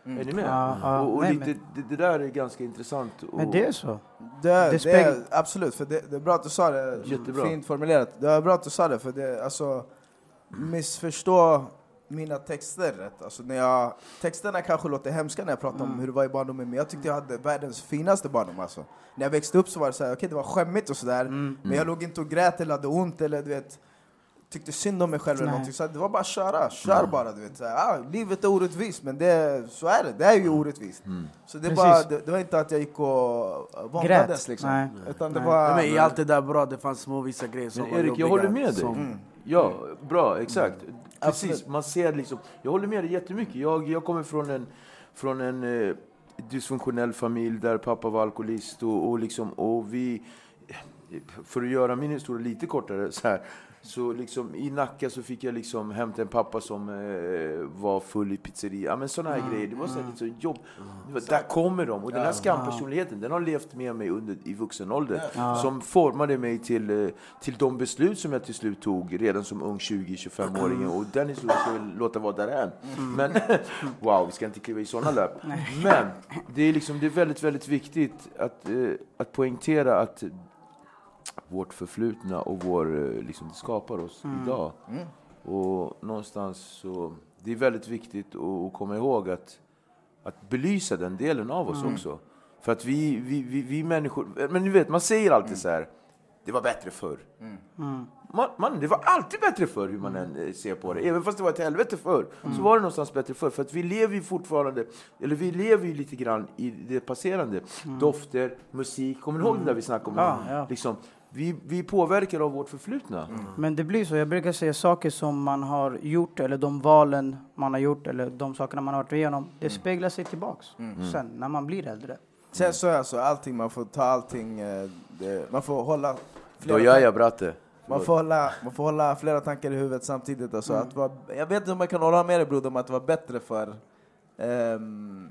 är ni med? Ja, ja. och och Nej, lite, men- det, det där är ganska intressant. Och, Men det är så. Det, Det det, är, absolut, för det, det är bra att du sa det. Jättebra. Fint formulerat. Det är bra att du sa det, för det, alltså, missförstå mina texter rätt. Alltså, när jag, texterna kanske låter hemska när jag pratar Mm. om hur det var i barndomen, men jag tyckte jag hade världens finaste barndom. Alltså. När jag växte upp så var det så här, okej det var skämmigt och sådär, Mm. men jag låg inte och grät eller hade ont eller du vet, tyckte synd om mig själv eller någonting. Så det var bara att köra, kör bara. Du vet. Så här, ah, livet är orättvist, men det, så är det. Det är ju orättvist. Så det, bara, det, det var inte att jag gick och våndades liksom. Nej. Utan det Nej. var... Nej, men I allt det där bra, det fanns små vissa grejer som Men var Erik, jag jobbiga, håller med dig. som- Mm. Ja, bra, exakt. Precis, Absolut. man ser liksom... Jag håller med dig jättemycket. Jag, jag kommer från en, från en eh, dysfunktionell familj där pappa var alkoholist och, och, liksom, och vi... För att göra min historia lite kortare så här. Så liksom, i Nacka så fick jag liksom hämta en pappa som eh, var full i pizzeria. Ja, Men sådana här grejer. Det var så här, så jobb. Det var, där kommer de. Och den här skampersonligheten, den har levt med mig under, i vuxen ålder. Som formade mig till, eh, till de beslut som jag till slut tog redan som ung 20-25-åring. Och den historien ska vi låta vara därhän. Men wow, vi ska inte kliva i sådana löp. Men det är, liksom, det är väldigt, väldigt viktigt att, eh, att poängtera att vårt förflutna och vår, eh, liksom, det skapar oss idag. Och någonstans så, det är väldigt viktigt att, att komma ihåg att, att belysa den delen av oss också. För att vi, vi, vi, vi människor, men ni vet, man säger alltid så här, det var bättre förr. Man, man, det var alltid bättre förr hur man än eh, ser på det. Även fast det var ett helvete förr, så var det någonstans bättre förr. För att vi lever ju fortfarande, eller vi lever ju lite grann i det passerande. Dofter, musik, kommer ni ihåg det där vi snackade om? Ja, ja. Liksom, vi, vi påverkar av vårt förflutna. Men det blir så. Jag brukar säga saker som man har gjort eller de valen man har gjort eller de sakerna man har varit igenom. Det speglar sig tillbaks sen när man blir äldre. Sen så är alltså allting, man får ta allting, eh, det, man får hålla Då gör jag bratte. man får, hålla, man får hålla flera tankar i huvudet samtidigt. Alltså, att vara, jag vet inte om jag kan hålla med dig broder om att det var bättre för, ehm,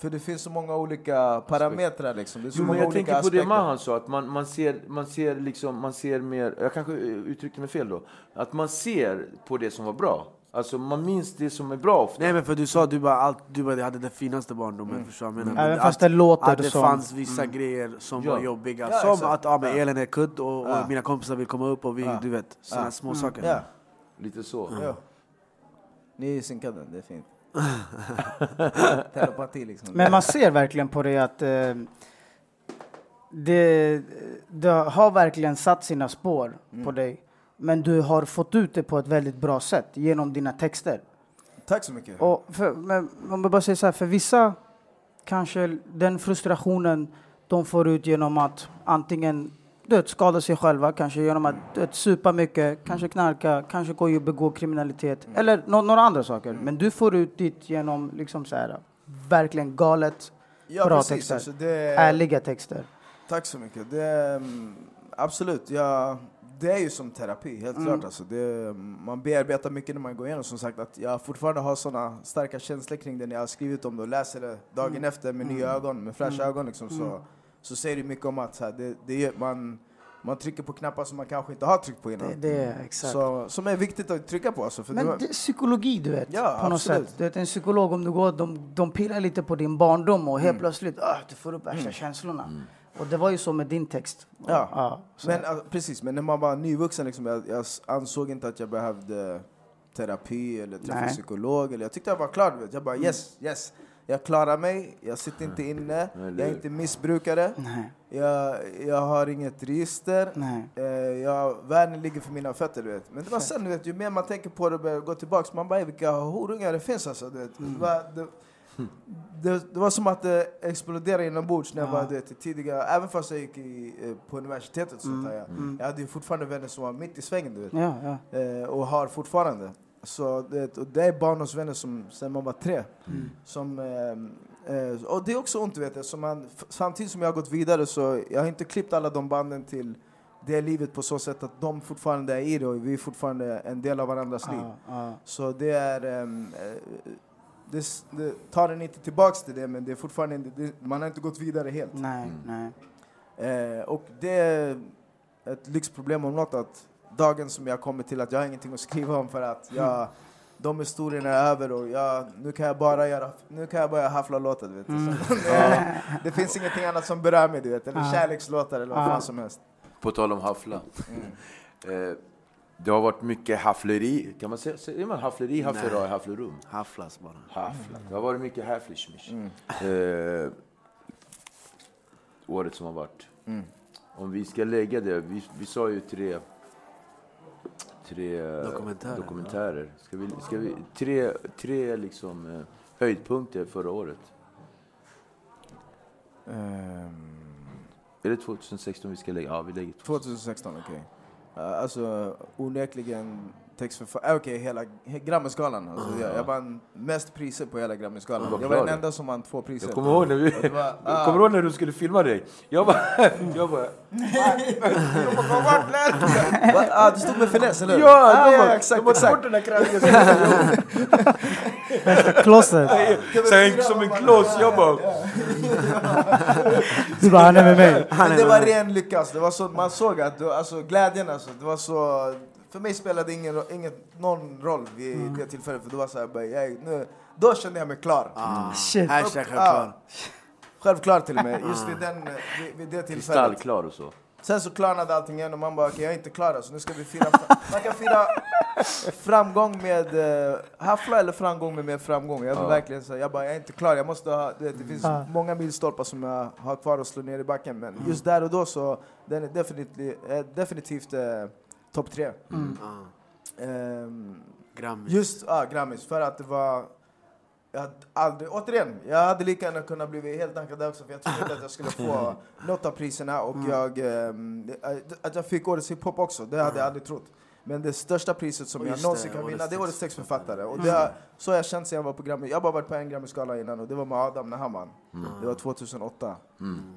För det finns så många olika parametrar liksom. Det är så Jo, men många jag olika tänker på det aspekter. Mahan sa, att man, man, ser, man ser liksom, man ser mer, jag kanske uttryckte mig fel då, att man ser på det som var bra. Alltså man minns det som är bra ofta. Nej men för du sa du bara, allt, du bara hade den finaste barndomen, förstår vad jag menar? Även fast att- det låter Att det som- fanns vissa Mm. grejer som Ja. var jobbiga, Ja, som exakt. att ja, men Ja. elen är kudd och, och Ja. mina kompisar vill komma upp och vi, Ja. du vet, sådana Ja. små saker. Ja. Lite så. Ja. Ni är synkade, det är fint. Telepati liksom. Men man ser verkligen på det att eh, det, det har verkligen satt sina spår Mm. på dig. Men du har fått ut det på ett väldigt bra sätt genom dina texter. Tack så mycket. Och för, men om jag bara säger så här, för vissa kanske den frustrationen de får ut genom att antingen vet, skada sig själva, kanske genom att vet, supa mycket, kanske knarka, kanske gå och begå kriminalitet eller nå- några andra saker. Men du får ut ditt genom liksom så här, verkligen galet Ja, bra precis, texter. alltså det- Ärliga texter. Tack så mycket. Det, mm, absolut, ja, det är ju som terapi, helt Mm. klart. Alltså. Det, man bearbetar mycket när man går igenom. Som sagt, att jag fortfarande har såna starka känslor kring det när jag har skrivit om det och läser det dagen Mm. efter med nya ögon, med fräscha ögon. Liksom, så, så säger det mycket om att så här, det, det, man, man trycker på knappar som man kanske inte har tryckt på innan. Det, det är exakt. Så, som är viktigt att trycka på. Alltså, för Men det, det är psykologi du vet, Ja, på något sätt. Du vet, en psykolog, om du går, de, de pillar lite på din barndom och Mm. helt plötsligt, ah, du får upp värsta känslorna. Och det var ju så med din text. Ja, så. men, alltså, precis. Men när man var nyvuxen, liksom, jag, jag ansåg inte att jag behövde terapi eller träffa psykolog. Eller, jag tyckte jag var klar. Vet. Jag bara yes, yes. Jag klarar mig, jag sitter inte inne, jag är inte missbrukare, Nej. jag, jag har inget register, Nej. eh, jag, världen ligger för mina fötter. Du vet. Men det var sen, du vet, ju mer man tänker på det och börjar gå tillbaka, man bara "Ey, vilka horungar det finns alltså. Du vet. Det, var, det, det, det var som att det exploderade inombords när jag var du vet, tidiga, även fast jag gick i, eh, på universitetet. och Sånt där, jag, jag hade ju fortfarande vänner som var mitt i svängen. Du vet. Ja, ja. Eh, och har fortfarande. Så det, och det är barndomsvänner som sen man var tre. Som, eh, eh, och det är också ont, vet jag. Så man, samtidigt som jag har gått vidare så jag har inte klippt alla de banden till det livet på så sätt att de fortfarande är i det och vi är fortfarande en del av varandras liv. Ja, ja. Så det är... ehm, eh, det, det tar den inte tillbaks till det, men det är fortfarande inte, det, man har inte gått vidare helt. Nej, nej. Eh, och det är ett lyxproblem om något att dagen som jag kommer till att jag har ingenting att skriva om för att jag, de historierna är över och jag, nu kan jag bara göra, nu kan jag börja haffla låtar du. Så, det, det finns ingenting annat som berör mig du vet, eller Ja. kärlekslåtar eller vad fan som helst. På tal om haffla. Eh, det har varit mycket haffleri. Kan man säga, säger man haffleri, haffleraj, hafflerum? Hafflas bara. Haffla. Det har varit mycket hafflischmisch. Mm. Eh, året som har varit. Om vi ska lägga det, vi, vi sa ju tre, tre Dokumentärer. dokumentärer. Ska vi, ska vi, tre tre liksom, eh, höjdpunkter förra året. Ehm, Är det 2016 vi ska lägga? Ja, vi lägger 2016, okej. Uh, alltså onekligen textförfattare, okej hela he, Grammisgalan. Alltså, jag, jag vann mest priser på hela Grammisgalan. Jag var den enda som vann två priser. Jag kommer ihåg när, vi, var- ah. kommer ihåg när du skulle filma dig. Jag bara... Jag bara? Ah, du stod med finess, eller hur? ja, ah, ja, exakt, de exakt. bort den där krallen. Klosset. Som en kloss. Jag bara... Du bara, han är med mig. Det var ren lycka. Alltså. Det var så, man såg att du, alltså, glädjen, alltså, det var så... För mig spelade det ingen, ingen, någon roll vid Mm. det tillfället. För det var så här, bara, jag, nu, då kände jag mig klar. Ah, Shit. Hashtag självklar. Självklar till och med, just vid, den, vid, vid det tillfället. Kristallklar och så. Sen så klarnade allting igen och man bara okej jag är inte klar alltså. nu ska vi fira, man kan fira framgång med uh, haffla eller framgång med mer framgång. Jag vill Ja. verkligen säga, jag bara jag är inte klar, jag måste ha, vet, det finns Ja. många milstolpar som jag har kvar att slå ner i backen men just där och då så, den är definitivt, eh, definitivt eh, topp tre. Ah, Ehm, Grammis. Just ja, Grammis, för att det var... Jag hade aldrig, återigen, jag hade lika gärna kunnat bli helt nackad där också för jag trodde att jag skulle få något av priserna och jag, ehm, att jag fick årets hiphop också, det hade jag aldrig trott. Men det största priset som jag någonsin det, kan vinna, det är årets text- textförfattare. Och det har, så har jag känt sedan jag var på Grammy. Jag har bara varit på en Grammy-skala innan och det var med Adam när han vann. Det var 2008.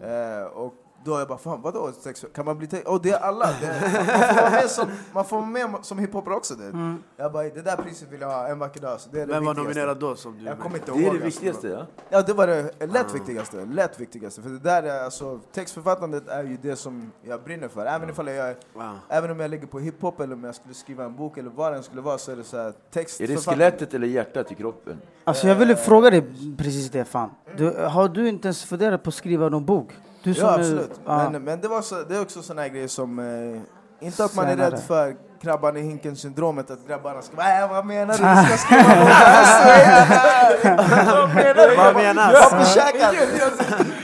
Eh, och Då jag bara, fan vadå text? Kan man bli text? Och det är alla! Det, man får vara med som, man får vara med som hiphopare också. Det. Mm. Jag bara, det där priset vill jag ha en vacker dag. Så det är det Vem var viktigaste. nominerad då? Som du Jag kommer inte Det är ihåg. det alltså. viktigaste, ja. Ja, det var det lätt viktigaste. Lätt viktigaste. För det där är alltså, textförfattandet är ju det som jag brinner för. Även, ifall jag, är- Ja. även om jag ligger på hiphop eller om jag skulle skriva en bok eller vad det än skulle vara så är det så här, Är det skelettet eller hjärtat i kroppen? Alltså jag ville fråga dig precis det fan. Du, har du inte ens funderat på att skriva någon bok? Du som Ja, är- absolut. ja. Men, men det, var så, det är också såna här grejer som... Eh, inte att man är rädd för krabban i hinken syndromet, att grabbarna ska bara äh, vad menar du? Du ska skriva alltså, jävlar." Vad menar du? Vad menas? Jag har försäkrat!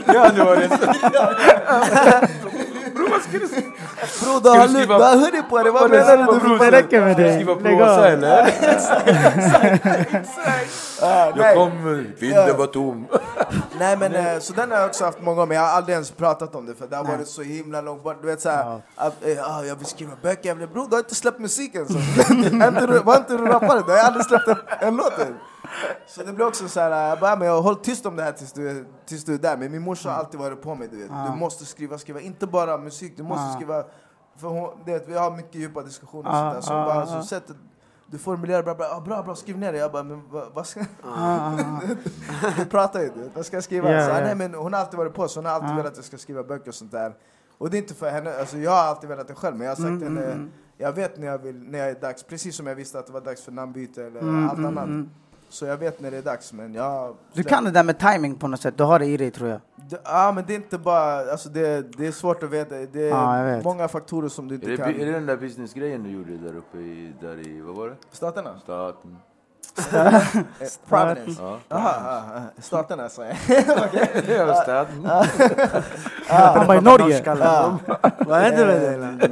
Ja, det var det. Bror, du har hoodie på dig, vad menar du? Det räcker med det. Skriva prosa eller? Jag kommer, vinden var tom. Nej men eh, så den har jag också haft många gånger, jag har aldrig ens pratat om det för det har varit så himla långt bort. Du vet såhär, eh, ah, jag vill skriva böcker, bror du har inte släppt musiken Var inte du rappare? Du har aldrig släppt en låt än. Så det blir också såhär, jag bara, men jag håll tyst om det här tills du, tills du är där. Men min morsa har alltid varit på mig, du vet. Du måste skriva, skriva, inte bara musik, du måste skriva. För hon, du vet, vi har mycket djupa diskussioner och sånt där. Så hon bara, alltså, sättet du formulerar bra, bra, bra, bra, skriv ner det. Jag bara, men vad, ska... Vi pratar ju, vad ska jag skriva? Ja, så, ja. Nej, men hon har alltid varit på, så hon har alltid velat att jag ska skriva böcker och sånt där. Och det är inte för henne, alltså jag har alltid velat det själv, men jag har sagt Mm, henne, jag vet när jag, vill, när jag är dags, precis som jag visste att det var dags för namnbyte eller Mm, allt annat. Så jag vet när det är dags, men jag... Du kan det där med timing på något sätt, du har det i dig tror jag. Ja, men det är inte bara, alltså det, det är svårt att veta, det är vet. många faktorer som du Är inte det, kan... är det den där businessgrejen du gjorde där uppe i, där i, vad var det? Staterna? Staten. Eh, Providence? Ja. Staterna sa jag. Det var staten. Han var i Norge. Vad hände med dig? eller?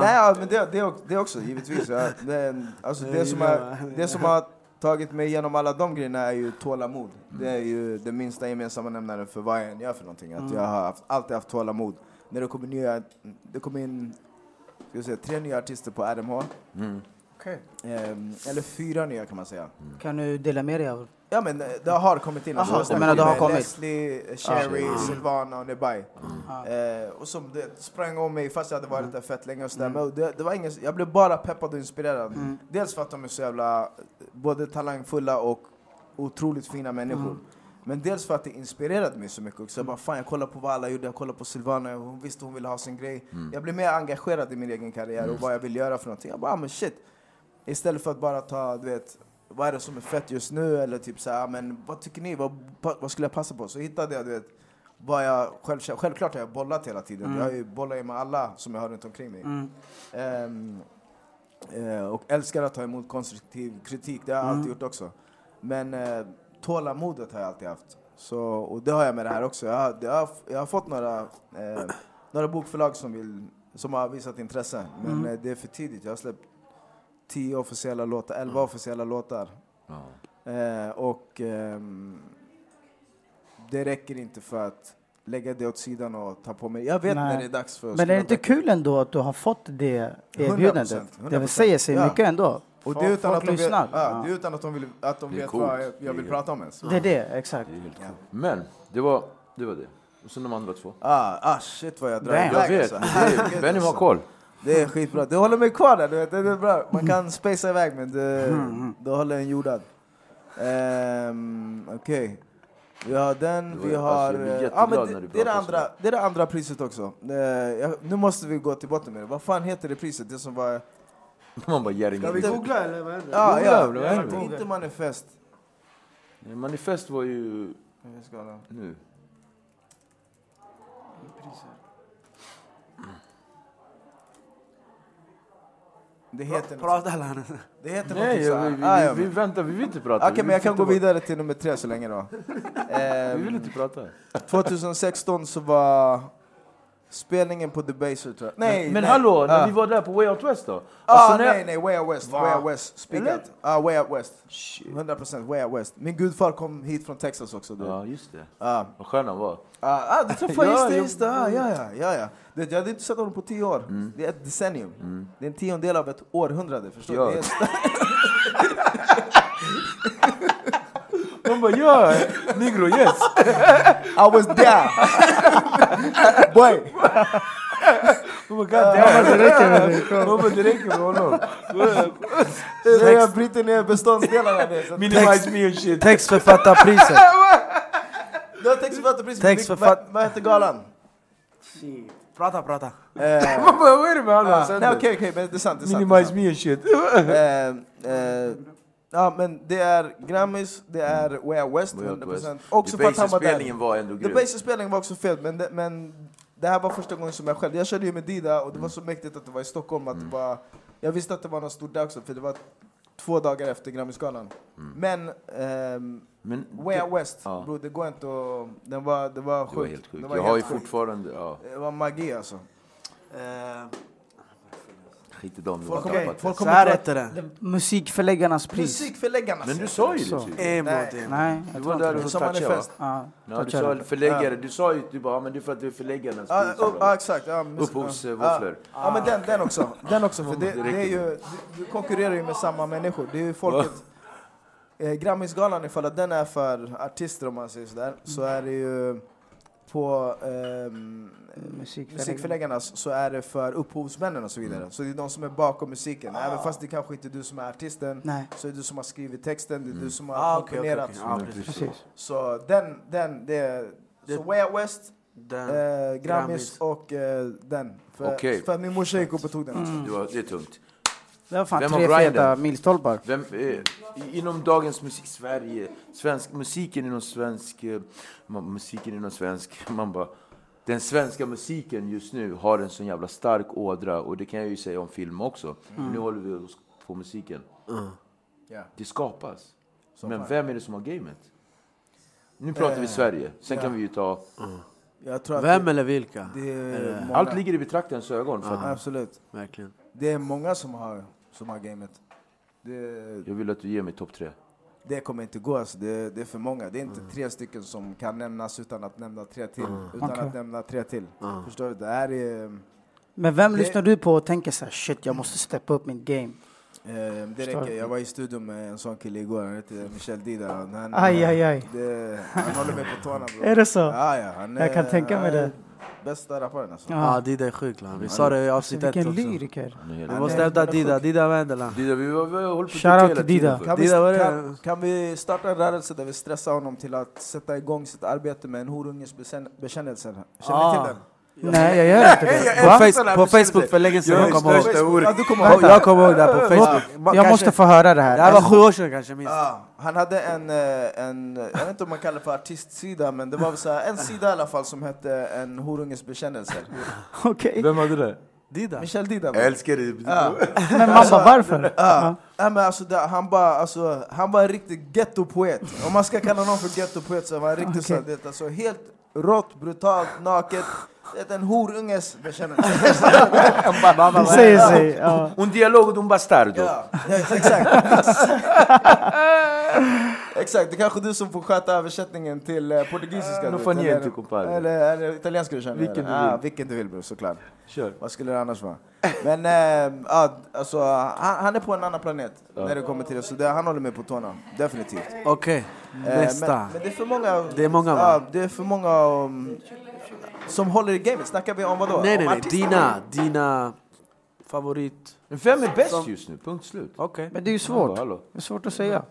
Nej, men det, det, det också, givetvis. Ja. Det, är alltså, det, som har, det som har tagit mig igenom alla de grejerna är ju tålamod. Det är ju den minsta gemensamma nämnaren för vad jag än gör för någonting. Att jag har haft, alltid haft tålamod. När det kommer nya, det kommer in ska jag säga, tre nya artister på RMH. Mm. Ehm, eller fyra nya kan man säga. Kan du dela med dig av? Ja men eh, det har kommit in. Aha, snackade menar det har kommit? Leslie, eh, Sherry, Silvana och Nebaj. Eh, och som det sprang om mig fast jag hade varit där fett länge och sådär. Men det, det var ingen, jag blev bara peppad och inspirerad. Dels för att de är så jävla både talangfulla och otroligt fina människor. Men dels för att det inspirerade mig så mycket också. Jag bara, fan jag kollar på vad alla gjorde, jag kollar på Silvana, hon visste hon ville ha sin grej. Jag blev mer engagerad i min egen karriär och vad jag vill göra för någonting. Jag bara, ah, men shit. Istället för att bara ta, du vet, vad är det som är fett just nu? Eller typ så här, men vad tycker ni? Vad, vad skulle jag passa på? Så hittade jag, du vet, vad jag själv, självklart har jag bollat hela tiden. Jag har ju bollat med alla som jag har runt omkring mig. Ehm, eh, och älskar att ta emot konstruktiv kritik, det har jag alltid gjort också. Men eh, tålamodet har jag alltid haft. Så, och det har jag med det här också. Jag har, jag har, jag har fått några, eh, några bokförlag som, vill, som har visat intresse, men eh, det är för tidigt. Jag har släppt tio officiella låtar, elva officiella låtar. Eh, och ehm, det räcker inte för att lägga det åt sidan och ta på mig. Jag vet Nej. när det är dags för att Men är det inte kul ändå att du har fått det 100%, erbjudandet? Det 100%. säger sig Ja. mycket ändå. Och det är utan att de vet, ja, Ja. det är utan att de, vill, att de Det vet coolt. vad jag, jag Det vill prata om ens. Det är det, exakt. Det är coolt. Men, det var det. Var det. Och sen de andra två. Ah, ah shit vad jag drar iväg, Jag vet, alltså. det Benny har alltså. koll. Det är skitbra. Du håller mig kvar där, du vet. Det är bra. Man kan spacea iväg men det, Mm, då håller en jordad. Um, Okej. Vi har den, vi alltså, har... blir eh, jätteglad men du det, det, är det, andra, det är det andra priset också. Eh, jag, nu måste vi gå till botten med det. Vad fan heter det priset? Det som var... Man bara. Ska vi googla eller vad? Ja, Googla, ja. vad händer? Inte, manifest. Manifest var ju Jag ska ha- nu. Det heter Prata eller? Det heter Nej, så vi, vi, Ah, vi, ja, vi väntar, vi vill inte prata. Okej, Vi men jag kan gå vidare till nummer tre så länge då. Ehm, Vi vill inte prata. 2016 så var spelningen på Debaser tror jag. Nej, men nej. hallå, när Ah. vi var där på Way Out West då? Ah, Alltså, när- nej, nej, Way Out West. Va? Way Out West. Eller? out. Ah, Way Out West. 100% Way Out West. Min gudfar kom hit från Texas också. Du. Ja, just det. Ah. Vad skön han var. Ah, ah, du träffade Ja, just det, just det. Ah, ja, ja, ja, ja. Du, vet, jag hade inte sett honom på tio år. Mm. Det är ett decennium. Det är en tiondel av ett århundrade. Förstår Ja. du? Det är De Hon bara ja, negro yes. I was there! Boy! Hon bara god damn. Det räcker med det. Hon bara det räcker med honom. Jag bryter ner beståndsdelarna. det, så att- Minimize me and shit. Textförfattarpriset. Du har textförfattarpriset. Textförfatt- Vad- Vad heter galan? Prata, prata. Eh, Man bara vad är det med honom? ah, Sen Nej då? okej, okej, men det är sant. Det är sant, det är Minimize sant. me and shit. Ja men det är Grammys, det är Way Out West, Way Out 100%. West. Också för att han var där. Debaser-spelningen var ändå The grym. Baser-spelningen var också fet, men det, men det här var första gången som jag själv, jag körde ju med Dida och det var så mäktigt att det var i Stockholm att det var, jag visste att det var något stort där också för det var två dagar efter Grammyskalan. Men, ehm, Men Way Out West, Ja. bro, det går inte att, den var, det var sjukt. det var helt sjukt. Det var Jag har ju helt sjukt. fortfarande, ja. Det var magi alltså. Eh, Skit i dem. det Folk tappat. folk Så här att- det. Det- Musikförläggarnas pris. Musikförläggarna Men du sa ju Så. det Nej. Nej, Du jag var tror där inte det. Som manifest. Ja, du sa förläggare, du sa ju du bara, ja, men det är för att du är förläggarnas pris. ja, exakt. Upphovsvåfflor. Ja, ja, men den, den också. Den också för det, Det det är ju, du, konkurrerar ju med samma människor. Det är ju folket. Eh, Grammisgalan, ifall att den är för artister om man säger sådär, så är det ju på ehm, Musikförläggarna. musikförläggarnas så är det för upphovsmännen och så vidare. Så det är de som är bakom musiken. Även fast det kanske inte är du som är artisten, Nej, så är det du som har skrivit texten, det är du som har Ah, komponerat. Ja, Mm, precis. precis. Så den, den, det är... Så Way Out West, Den, Eh, Grammis och eh, den. För, Okej. för min morsa gick upp och tog den också. Det, var, det är tungt. Det var fan Vem tre feta milstolpar. Vem, eh, i- inom dagens musik, Sverige, svensk, musiken inom svensk, eh, musiken inom svensk, man bara, den svenska musiken just nu har en sån jävla stark ådra och det kan jag ju säga om film också. Nu håller vi oss på musiken. Ja. Det skapas. Så Men vem är det som har gamet? Nu pratar vi Sverige, sen ja. kan vi ju ta... Jag tror att Vem det, eller vilka? det är många, Allt ligger i betraktarens ögon. För att Absolut. Verkligen. Det är många som har, som har gamet. Det, jag vill att du ger mig topp tre. Det kommer inte gå, alltså. det, det är för många. Det är inte tre stycken som kan nämnas utan att nämna tre till. Utan Okej. att nämna tre till. Förstår du? Det här är... Men vem Det- lyssnar du på och tänker så här, shit, jag måste steppa upp mitt game? Eh, det Förstår räcker. Jag var i studion med en sån kille igår, han heter Michel Dida. Han, Aj, aj, aj. Det, han håller mig på tårna bro. Är det så? Ja, ja, han Jag kan tänka mig det. Bästa rapparen alltså. Ja, ah, Dida är sjuk lan. Vi sa det i avsnitt ett Vilken också. lyriker. Vi måste hävda är Dida. Dida Vendela. Dida, vi, håller på att Shout trycka out hela till Dida. Kan vi, Dida, kan, kan vi starta en rörelse där vi stressar honom till att sätta igång sitt arbete med en horunges bekänn- bekännelse? Känner ni Ah. till den? Nej, jag gör inte det. På, Va? face, på Facebook för länge sedan, Jag kommer ihåg. Ja, du kommer Jag, ihåg det? jag kommer ihåg det här på Facebook. Jag kanske- måste få höra det Det här här. var sju år sedan kanske minst. Ja, han hade en, eh, en, jag vet inte om man kallar det för artistsida, men det var så här, en sida i alla fall som hette En horunges bekännelse. Okej. Vem hade det? Dida. Michel Dida. Jag älskar det. Ja. Men man bara, varför? Ja. Ja, men alltså, det, han, bara, alltså, han var en riktig gettopoet. Om man ska kalla någon för gettopoet så var han riktigt så, det, alltså, helt rått, brutalt, naket. Det är en horunges bekännelse. Det säger sig. Ja. Un dialogo d'un bastardo. Ja, ja, exakt. exakt, det är kanske du som får sköta översättningen till eh, portugisiska. No du vet, fa niente, eller- compadre. Eller, eller italienska du känner. Vilken du vill. vilken du vill bror, såklart. Kör. Vad skulle det annars vara? Men eh, ja, alltså, han, han är på en annan planet när det kommer till det, så det, han håller mig på tårna. Definitivt. Okej, Eh, nästa. Men, men det är för många, Det är många, va? det är för många um, som håller i gamet. Snackar vi om vad då? Nej nej nej, dina, dina favorit... Vem är bäst just nu? Punkt slut. Okej. Men det är ju svårt. hallå. Det är svårt att säga.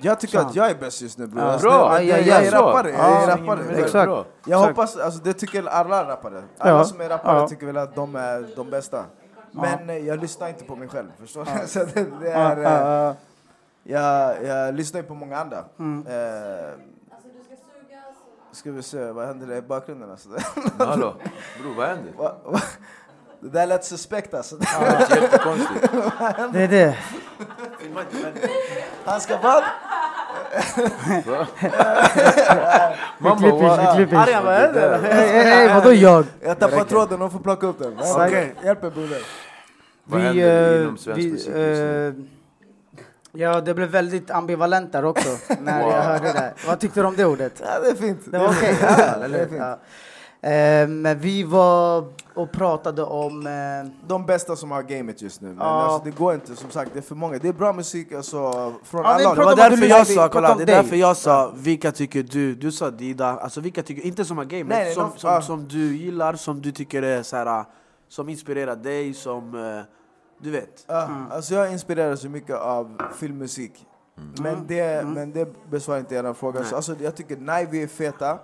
Jag tycker att jag är bäst just nu bror. Ja. Bra! jag, jag är rappare. Jag Ja, är rappare. Exakt. Jag hoppas, alltså det tycker alla rappare. Alla Ja. som är rappare Ja. tycker väl att de är de bästa. Men eh, jag lyssnar inte på mig själv, förstår du? Så det, det är, eh. Jag, jag lyssnar ju på många andra. Mm. Eh, ska vi se, vad händer i bakgrunden alltså? Hallå, bror vad händer? Va- va- det där lät suspekt alltså. Det är jättekonstigt. Det är det. Han ska vad? Man Vi klipper, bara, vi klipper. Arja, vad är det? Hej, vadå jag? Jag tappar tråden, de får plocka upp den. Okej. Hjälp mig broder. Vad Vi, händer eh, inom svensk vi, musik just nu? eh, Ja, det blev väldigt ambivalent där också när jag hörde det. Vad tyckte du om det ordet? Ja, det är fint. Det var okej? Ja, Ja, eller hur? men vi var och pratade om... Eh, De bästa som har gamet just nu. Men Ja. alltså, det går inte, som sagt, det är för många. Det är bra musik alltså, från Ja, alla Det var därför jag sa, kolla, det är därför jag sa vilka tycker du? Du sa Dida, alltså vilka tycker, inte som har gamet, Nej, nej, som, som, som du gillar, som du tycker är så här, som inspirerar dig, som eh, du vet. Ja, Alltså jag inspireras så mycket av filmmusik. Men, det, men det besvarar inte er fråga. Så, alltså, jag tycker Naivi är feta.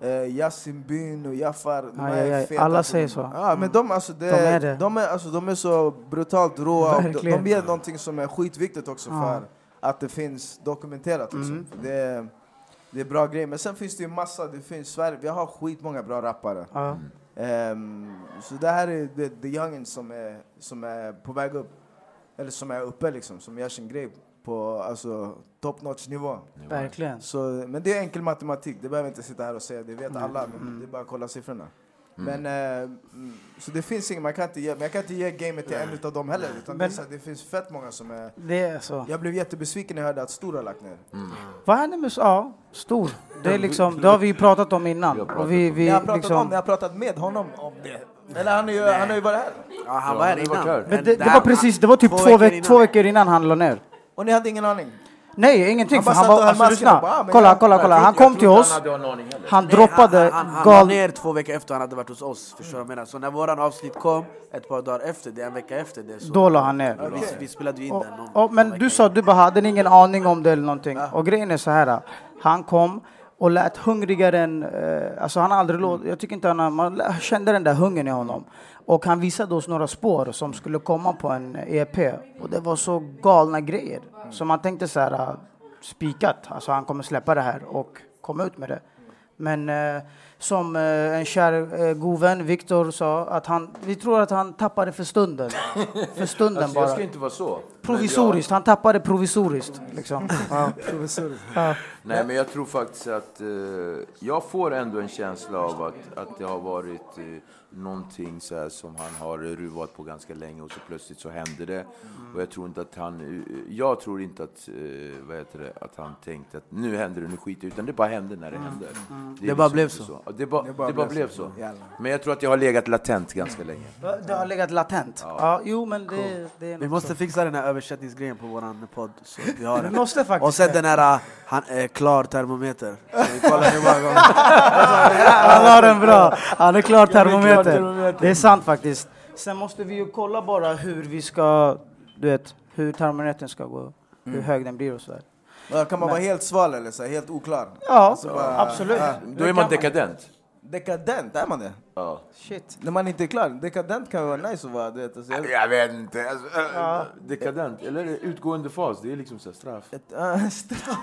Eh, Yasin Byn och Jaffar, de Aj, är feta. Alla säger så. Ja, men de, alltså, det, De är det. De, är, alltså, de är så brutalt råa. De, de ger någonting som är skitviktigt också för att det finns dokumenterat. Liksom. Mm. Det, är, det är bra grejer. Men sen finns det ju massa, det finns Sverige, vi har skitmånga bra rappare. Ehm, så det här är the, the youngin som är, som är på väg upp. Eller som är uppe liksom, som gör sin grej på alltså, top notch nivå. Verkligen. Så, men det är enkel matematik, det behöver inte sitta här och säga, det vet alla. Men det är bara att kolla siffrorna. Men, eh, mm, så det finns inget, man kan inte ge, men jag kan inte ge gamet till en utav dem heller. Utan det, Men- så, här, det finns fett många som är... Det är så. Jag blev jättebesviken när jag hörde att Stor har lagt ner. Vad hände med... Ja, stor. Det, är liksom, det har vi ju pratat om innan. Och vi, vi Ni har pratat liksom, om, ni har pratat med honom om det. Eller han, är ju, han har ju varit här. Ja, han var här innan. men det, det var precis, det var typ två veckor två veckor innan han la ner. Och ni hade ingen aning? Nej, ingenting. Han han var, alltså lyssna. bara, Kolla, jag- kolla, kolla. Han kom till oss. Han Nej, droppade han, han, han la gal... ner två veckor efter han hade varit hos oss. Förstår du vad jag menar? Så när våran avsnitt kom, ett par dagar efter det, en vecka efter det, så Då la han ner. vi, vi spelade ju in Och, den. någon- och, men du sa du bara hade ingen aning om det eller någonting. Och grejen är så här. Han kom och lät hungrigare än... Eh, alltså han har aldrig låt, Jag tycker inte han har, Man kände den där hungern i honom. Och han visade oss några spår som skulle komma på en EP. Och det var så galna grejer. Mm. Så man tänkte så här... Äh, spikat. Alltså han kommer släppa det här och komma ut med det. Men eh, som eh, en kär eh, god vän, Viktor, sa att han, vi tror att han tappade för stunden. För stunden Alltså, jag bara. ska inte vara så. Provisoriskt, han tappade provisoriskt. Liksom. Ja. Ja. Nej, men jag tror faktiskt att eh, jag får ändå en känsla av att, att det har varit eh, någonting så här som han har ruvat på ganska länge och så plötsligt så händer det. Och jag tror inte att han, eh, jag tror inte att, vad heter det, att han tänkte att nu händer det, nu skiter jag i", utan det bara hände när det hände. Det bara liksom blev inte så. Ja, Det bara, det bara, blev så. Men jag tror att det har legat latent ganska länge. Det har legat latent. Ja. jo, men det, det är Vi måste så. fixa den här översättningsgrejen på våran podd. Så vi har Vi den. måste faktiskt Och sen det. den här, äh, han är klar termometer. Så vi kollar hur många gånger. Han har den bra. Han är klar termometer. termometer. Det är sant faktiskt. Sen måste vi ju kolla bara hur vi ska, du vet, hur termometern ska gå. Hur hög den blir och sådär. Ja, Kan man vara helt sval eller så helt oklar? Ja, Alltså bara- absolut. ja. Då är man dekadent. Dekadent, är man det? Ja. Shit. När man inte är klar. Dekadent kan vara nice att vara. Du vet, alltså, jag, Jag vet inte. Alltså, äh, Dekadent, eller utgående fas, det är liksom så här straff. ett, äh, straff.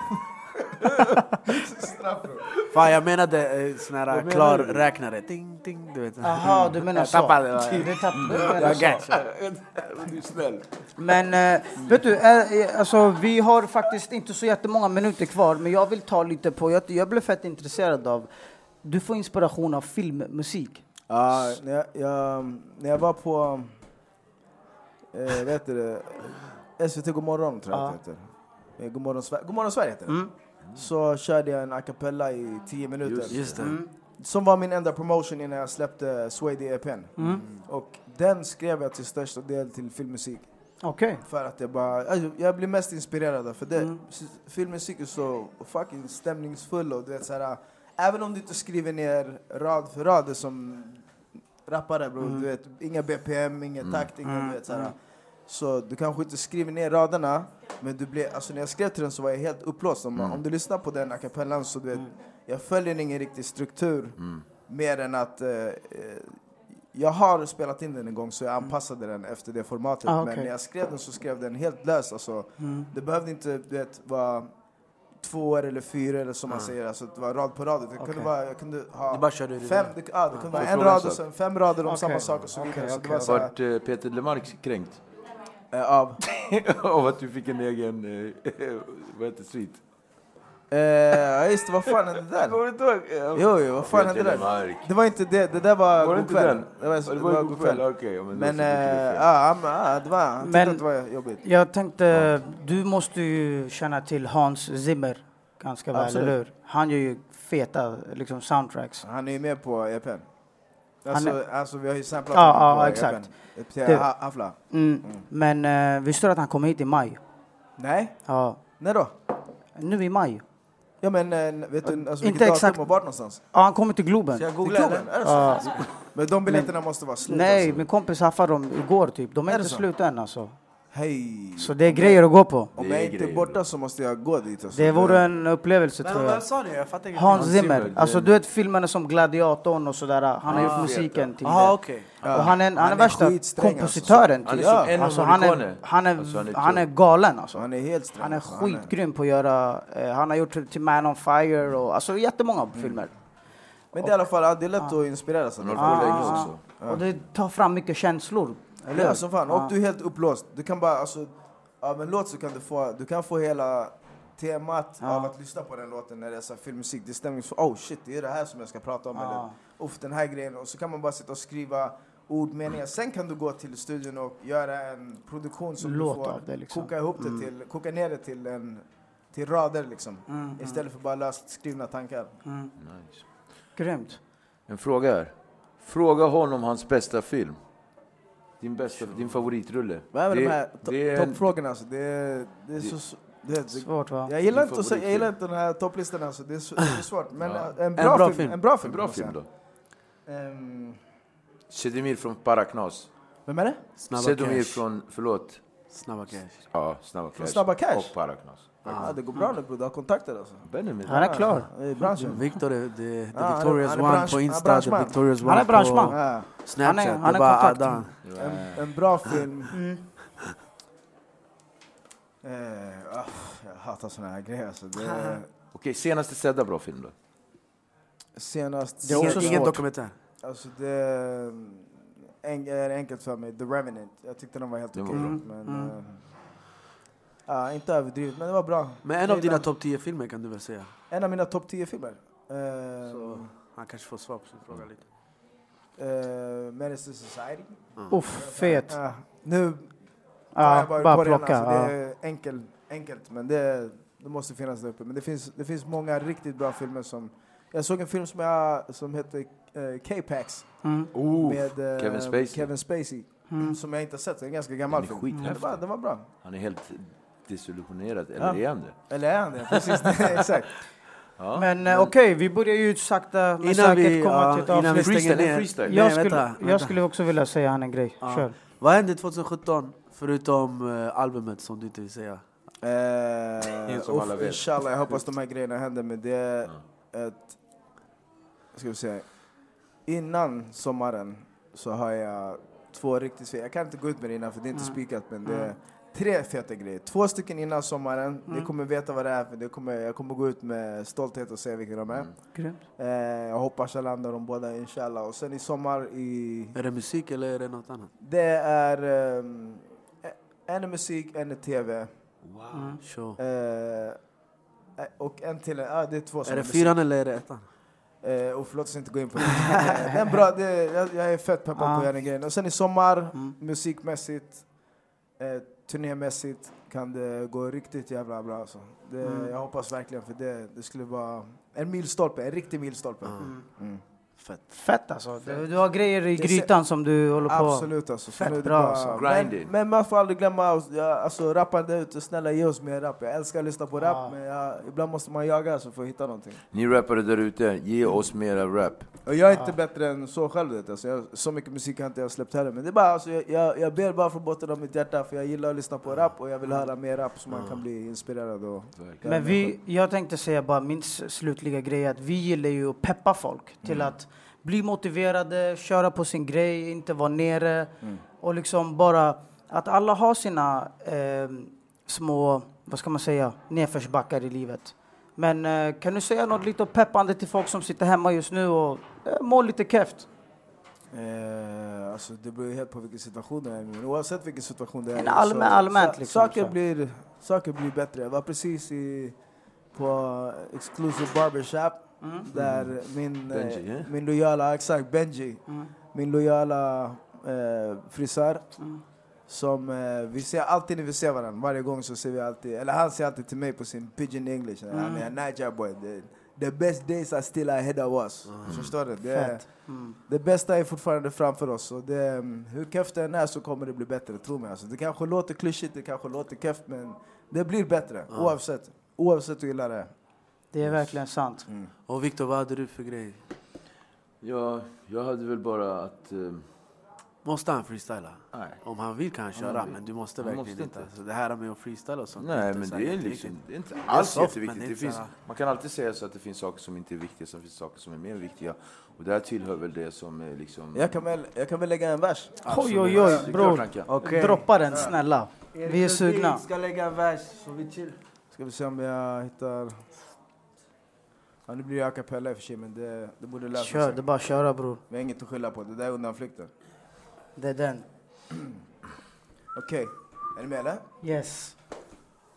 Fan jag menade eh, sån här menar klar du? räknare. Ding, ding, du vet. Jaha, du menar Jag så. tappade det. Du tapp- du menar Jag så. Du är snäll. Men eh, vet du, eh, alltså, vi har faktiskt inte så jättemånga minuter kvar, men jag vill ta lite på, jag, jag blev fett intresserad av, du får inspiration av filmmusik. Ja, när, jag, jag, när jag var på... Eh, vad heter det? SVT Godmorgon tror jag Ja. att det heter. Godmorgon, Sverige, Godmorgon Sverige heter det. Mm. Så körde jag en a cappella i 10 minuter. Just, Just det. Som var min enda promotion innan jag släppte Swady EPn. Mm. Och den skrev jag till största del till filmmusik. Okej. För att jag bara, jag blir mest inspirerad av för det. Mm. Filmmusik är så fucking stämningsfull och du vet såhär, även om du inte skriver ner rad för rad det som rappare bro, Mm. du vet, inga BPM, ingen takt, ingen, du vet såhär. Så du kanske inte skriver ner raderna, men du blir, alltså när jag skrev till den så var jag helt uppblåst. Om, om du lyssnar på den a cappellan så du vet, jag följer ingen riktig struktur. Mer än att eh, eh, jag har spelat in den en gång så jag anpassade den efter det formatet. Ah. Mm. Men när jag skrev den så skrev den helt lös. Alltså, Det behövde inte du vet, vara två eller fyra eller som man säger, alltså det var rad på rad. Det kunde Okej. vara, jag kunde ha Du bara körde det fem, det, ja, det kunde vara Får en rad och sen fem rader om Okej. samma sak och så vidare. Okej, så Vart eh, Peter Lemark kränkt? Eh, av, Av att du fick en egen, eh, vad heter svit? eh, ja just det, vad fan hände där? Kommer du inte ihåg? Eh, Jo, jo, vad fan Peter hände där? Det var inte det, det där var, Var det god inte den? Det var, det det var var god kväll. okej. ja, men Men det är eh, ja, ja, det var, han Men- att det var jobbigt. Jag tänkte, du måste ju känna till Hans Zimmer ganska väl, Absolut. eller hur? Han gör ju feta liksom, soundtracks. Han är ju med på EPn. Han Alltså, är- alltså vi har ju samplat Ja, honom ja, på exakt. Till Det- Ha- Hafla. Mm. Men eh, visste du att han kommer hit i maj? Nej, Ja. när då? Nu i maj. Ja men eh, vet du alltså, Inte exakt. och vart någonstans? Ja, han kommer till Globen. Ska jag googla det så? Ja. Men de biljetterna måste vara slut Nej, alltså. min kompis haffade dem igår typ. De är, Är inte slut än alltså. Hej! Så det är grejer att gå på. Om Det jag inte är borta så måste jag gå dit alltså. Det vore en upplevelse Men tror jag. sa ni? Jag fattar ingenting. Hans Zimmer, det- Alltså du vet filmerna som Gladiatorn och sådär. Han har gjort musiken till Jaha det. okej. Och han är, han Han är är värsta alltså. kompositören Han är till som Ennio alltså, han, är, han, är, Alltså, han är galen alltså. Han är helt sträng. Han är alltså. skitgrym på att göra, eh, han har gjort till Man on Fire och alltså jättemånga Mm. filmer. Men det är i alla fall, det är lätt att inspireras av det. Ah, ah, ah. Och det tar fram mycket känslor. Eller Ja, hur? som fan. Ja. Och du är helt upplåst. Du kan bara, alltså, av en låt så kan du få, du kan få hela temat Ja. av att lyssna på den låten när det är så här filmmusik. Det stämmer så, oh shit, det är det här som jag ska prata om. Ja. Eller, uff, den här grejen. Och så kan man bara sitta och skriva ord, meningar. Sen kan du gå till studion och göra en produktion som Låt du får det, liksom. koka ihop det till, koka ner det till, en, till rader liksom. Mm, Istället för bara löst skrivna tankar. mm. Nice. Grymt. En fråga här. Fråga honom hans bästa film. Din, bästa, din favoritrulle. Vad är med Det- de här det en- toppfrågorna alltså? Det är, det är så... Det, det, Svårt va? Jag gillar, inte jag gillar inte den här topplistan alltså. Det är, så, det är svårt. Men Ja. en, bra bra film, film. En bra film. En bra film då? säga. Ehm, Sedemir från Paraknas. vem är det? Snabba Sedemir cash. från, förlåt, Snabba cash. ja, Snabba Cash. Snabba Cash? Och Paraknas. Ah, det går bra nu bror, du har kontakter alltså. Benjamin. Han är klar. I branschen. Victor är det, det Ja, han är- Victorious han är One på han är Insta, är Victorious One Han är branschman. på Ja, Snapchat. Han är- han är är bara kontakt. Adan. en, en bra film. Mm. Eh, ah, jag hatar såna här grejer alltså. Det är Okej, senaste sedda bra film då? senast... Det är också Ingen, dokumentär. Alltså det är, en, är enkelt för mig. The Revenant. Jag tyckte den var helt okej. Men, Mm. Eh, ja, inte överdrivet, men det var bra. Men en av dina topp 10 filmer kan du väl säga? En av mina topp 10 filmer. Uh, Så han kanske får svar på sin fråga lite. uh, Menace to Society. Uff, fet. Ja, nu Ja, jag bara, bara på den. plocka. Alltså, det är enkel, enkelt, men det, det måste finnas där uppe. Men det finns, det finns många riktigt bra filmer som... Jag såg en film som, jag, som heter uh, K-Pax Mm. med eh, Kevin Spacey. Kevin Spacey Mm. som jag inte har sett. Det är en ganska gammal Den film. Det var, den var bra. Han är helt desillusionerad, eller Ja. är han det? Eller är han det? Precis, exakt. Ja. Men eh, okej, vi börjar ju sakta men Innan säkert vi, komma ja, till ett innan vi avslut. stänger Freestyle, ner. freestyle. Nej, Jag skulle, vänta, vänta. jag skulle också vilja säga han en grej. Ja. Kör. Vad hände 2017 förutom eh, albumet som du inte vill säga? Eh, Som alla vet. inshallah, jag hoppas de här grejerna händer. Men det är ett... Ska vi säga. Innan sommaren så har jag två riktigt. Jag kan inte gå ut med det innan för det är inte Mm. spikat. Men det Mm. är tre feta grejer. Två stycken innan sommaren. Ni Mm. kommer veta vad det är. För det kommer, jag kommer gå ut med stolthet och säga vilka de är. Mm. Eh, jag hoppas jag landar de båda inshallah. Och sen i sommar i... Är det musik eller är det något annat? Det är... ehm, en är musik, en är tv. Mm. Show. Eh, och en till, ja det är två som Är det fyran eller är det ettan? Eh, och låt oss inte gå in på det. Eh, det är bra, det, jag, jag är fett peppad på att göra den grejen. Och sen i sommar, Mm. musikmässigt, eh, turnémässigt kan det gå riktigt jävla bra. Alltså. Det, Mm. Jag hoppas verkligen, för det, det skulle vara en milstolpe, en riktig milstolpe. Mm. Mm. Fett. Fett alltså. Du, du har grejer i Det ser- grytan som du håller på... Absolut alltså. Så Fett nu är det bra, alltså. Men, men man får aldrig glömma, ja, alltså rapparen där ute, snälla ge oss mer rap. Jag älskar att lyssna på rap, Ja. men jag, ibland måste man jaga alltså för att hitta någonting. Ni rappare där ute, ge oss mera rap. Och jag är inte bättre än så själv, vet, alltså, jag, så mycket musik har inte jag släppt heller. Men det är bara, alltså, jag, jag, jag ber bara från botten av mitt hjärta, för jag gillar att lyssna på rap och jag vill höra mer rap så man kan bli inspirerad. Och, Men vi, jag tänkte säga bara min slutliga grej att vi gillar ju att peppa folk till att bli motiverade, köra på sin grej, inte vara nere och liksom bara att alla har sina eh, små, vad ska man säga, nedförsbackar i livet. Men eh, kan du säga något lite peppande till folk som sitter hemma just nu och eh, mår lite keft? Eh, alltså det beror helt på vilken situation det är. Men oavsett vilken situation det är allmän- allmänt liksom, saker, så. blir, saker blir bättre. Jag var precis i, på Exclusive Barbershop där min, Benji, eh, min lojala, exakt Benji, min lojala eh, frisör som eh, vi ser alltid när vi ser varandra, varje gång så ser vi alltid, eller han säger alltid till mig på sin pidgin english, han är Niger boy, det, the best days are still ahead of us. Förstår du? Det. Mm. det bästa är fortfarande framför oss. Och det, mm, hur keft det än är så kommer det bli bättre, tro mig. Alltså, det kanske låter klyschigt, det kanske låter keft, men det blir bättre oavsett. Oavsett hur illa det är. Det är verkligen sant. Och Viktor, vad hade du för grej? Ja, jag hade väl bara att... Eh, Måste han freestyla? nej. Om han vill kan han köra, vill. men du måste Han verkligen måste inte. inte. Så det här med att freestyla och sånt. Nej, men det är, jätteviktigt. liksom, det är inte är alls soft, jätteviktigt. det är Det inte finns, så här- man kan alltid säga så att det finns saker som inte är viktiga, som finns saker som är mer viktiga. Och det här tillhör väl det som är liksom... Jag kan väl, jag kan väl lägga en vers? Oj, oj, Det oj, klart bror. han. Okej. Droppa den, snälla. Vi är sugna. ska lägga en vers, så vi chill. Ska vi se om jag hittar... Ja, nu blir det a cappella i och för sig, men det, det borde lösa Kör, sig. det är bara att köra bror. Vi har inget att skylla på, det där är undanflykter. Det är den. Okej, är ni med eller? Yes.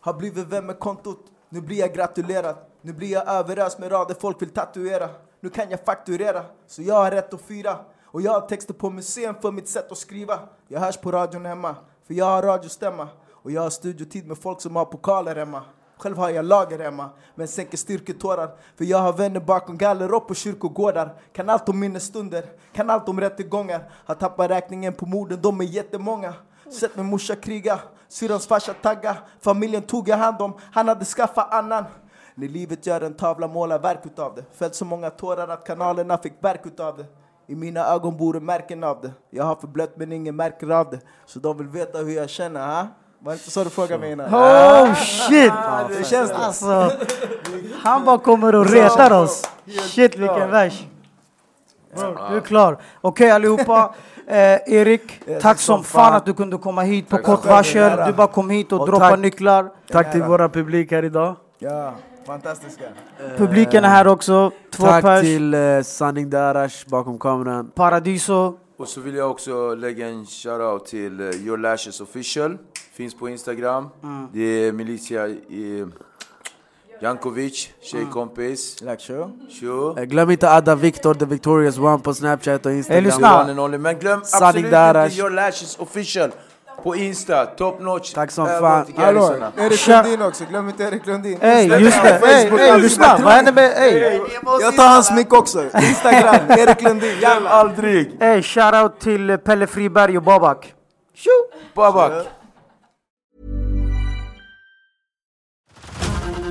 Har blivit vän med kontot, nu blir jag gratulerad. Nu blir jag överöst med rader folk vill tatuera. Nu kan jag fakturera, så jag har rätt att fira. Och jag har texter på museum för mitt sätt att skriva. Jag hörs på radion hemma, för jag har radiostämma. Och jag har studiotid med folk som har pokaler hemma. Själv har jag lager hemma, men sänker styrketårar. För jag har vänner bakom galler och på kyrkogårdar. Kan allt om minnesstunder, kan allt om rättegångar. Har tappat räkningen på morden, de är jättemånga. Sett min morsa kriga, syrrans farsa tagga. Familjen tog jag hand om, han hade skaffat annan. När livet gör en tavla, målar verk utav det. Fällt så många tårar att kanalerna fick verk utav det. I mina ögon bor det märken av det. Jag har förblött men ingen märker av det. Så de vill veta hur jag känner, ha? Var det inte så du frågade mig innan? Oh shit! Hur känns det? Alltså, han bara kommer och retar oss. Shit vilken vers. Bro, du är klar. Okej allihopa. Eh, Erik, tack som fan att du kunde komma hit på Tack kort varsel. Du bara kom hit och Och droppade nycklar. Tack till våra publik här idag. Ja, fantastiska. Publiken är här också. Två Tack pers. till eh, Sanning Darash bakom kameran. Paradiso. Och så vill jag också lägga en shoutout till eh, Your Lashes Official. Finns på Instagram. Det är Milicia eh, Jankovic, tjejkompis. Like show. Tjo. Eh, Glöm inte adda Viktor, the Victorious one på Snapchat och Instagram. lyssna. And only. Men glöm absolut Darash. inte Your Lashes Official. På Insta, top notch. Tack som Ögon fan. Hallå. Erik. Lundin också, glöm inte Erik Lundin. Ey, just det. Ey, Facebook, ey, lyssna. Vad händer med... Ey, Jag tar hans mick också. Instagram, Erik Lundin. Jalla. Aldrig! ey shoutout till Pelle Friberg och Babak. Tjo! Babak!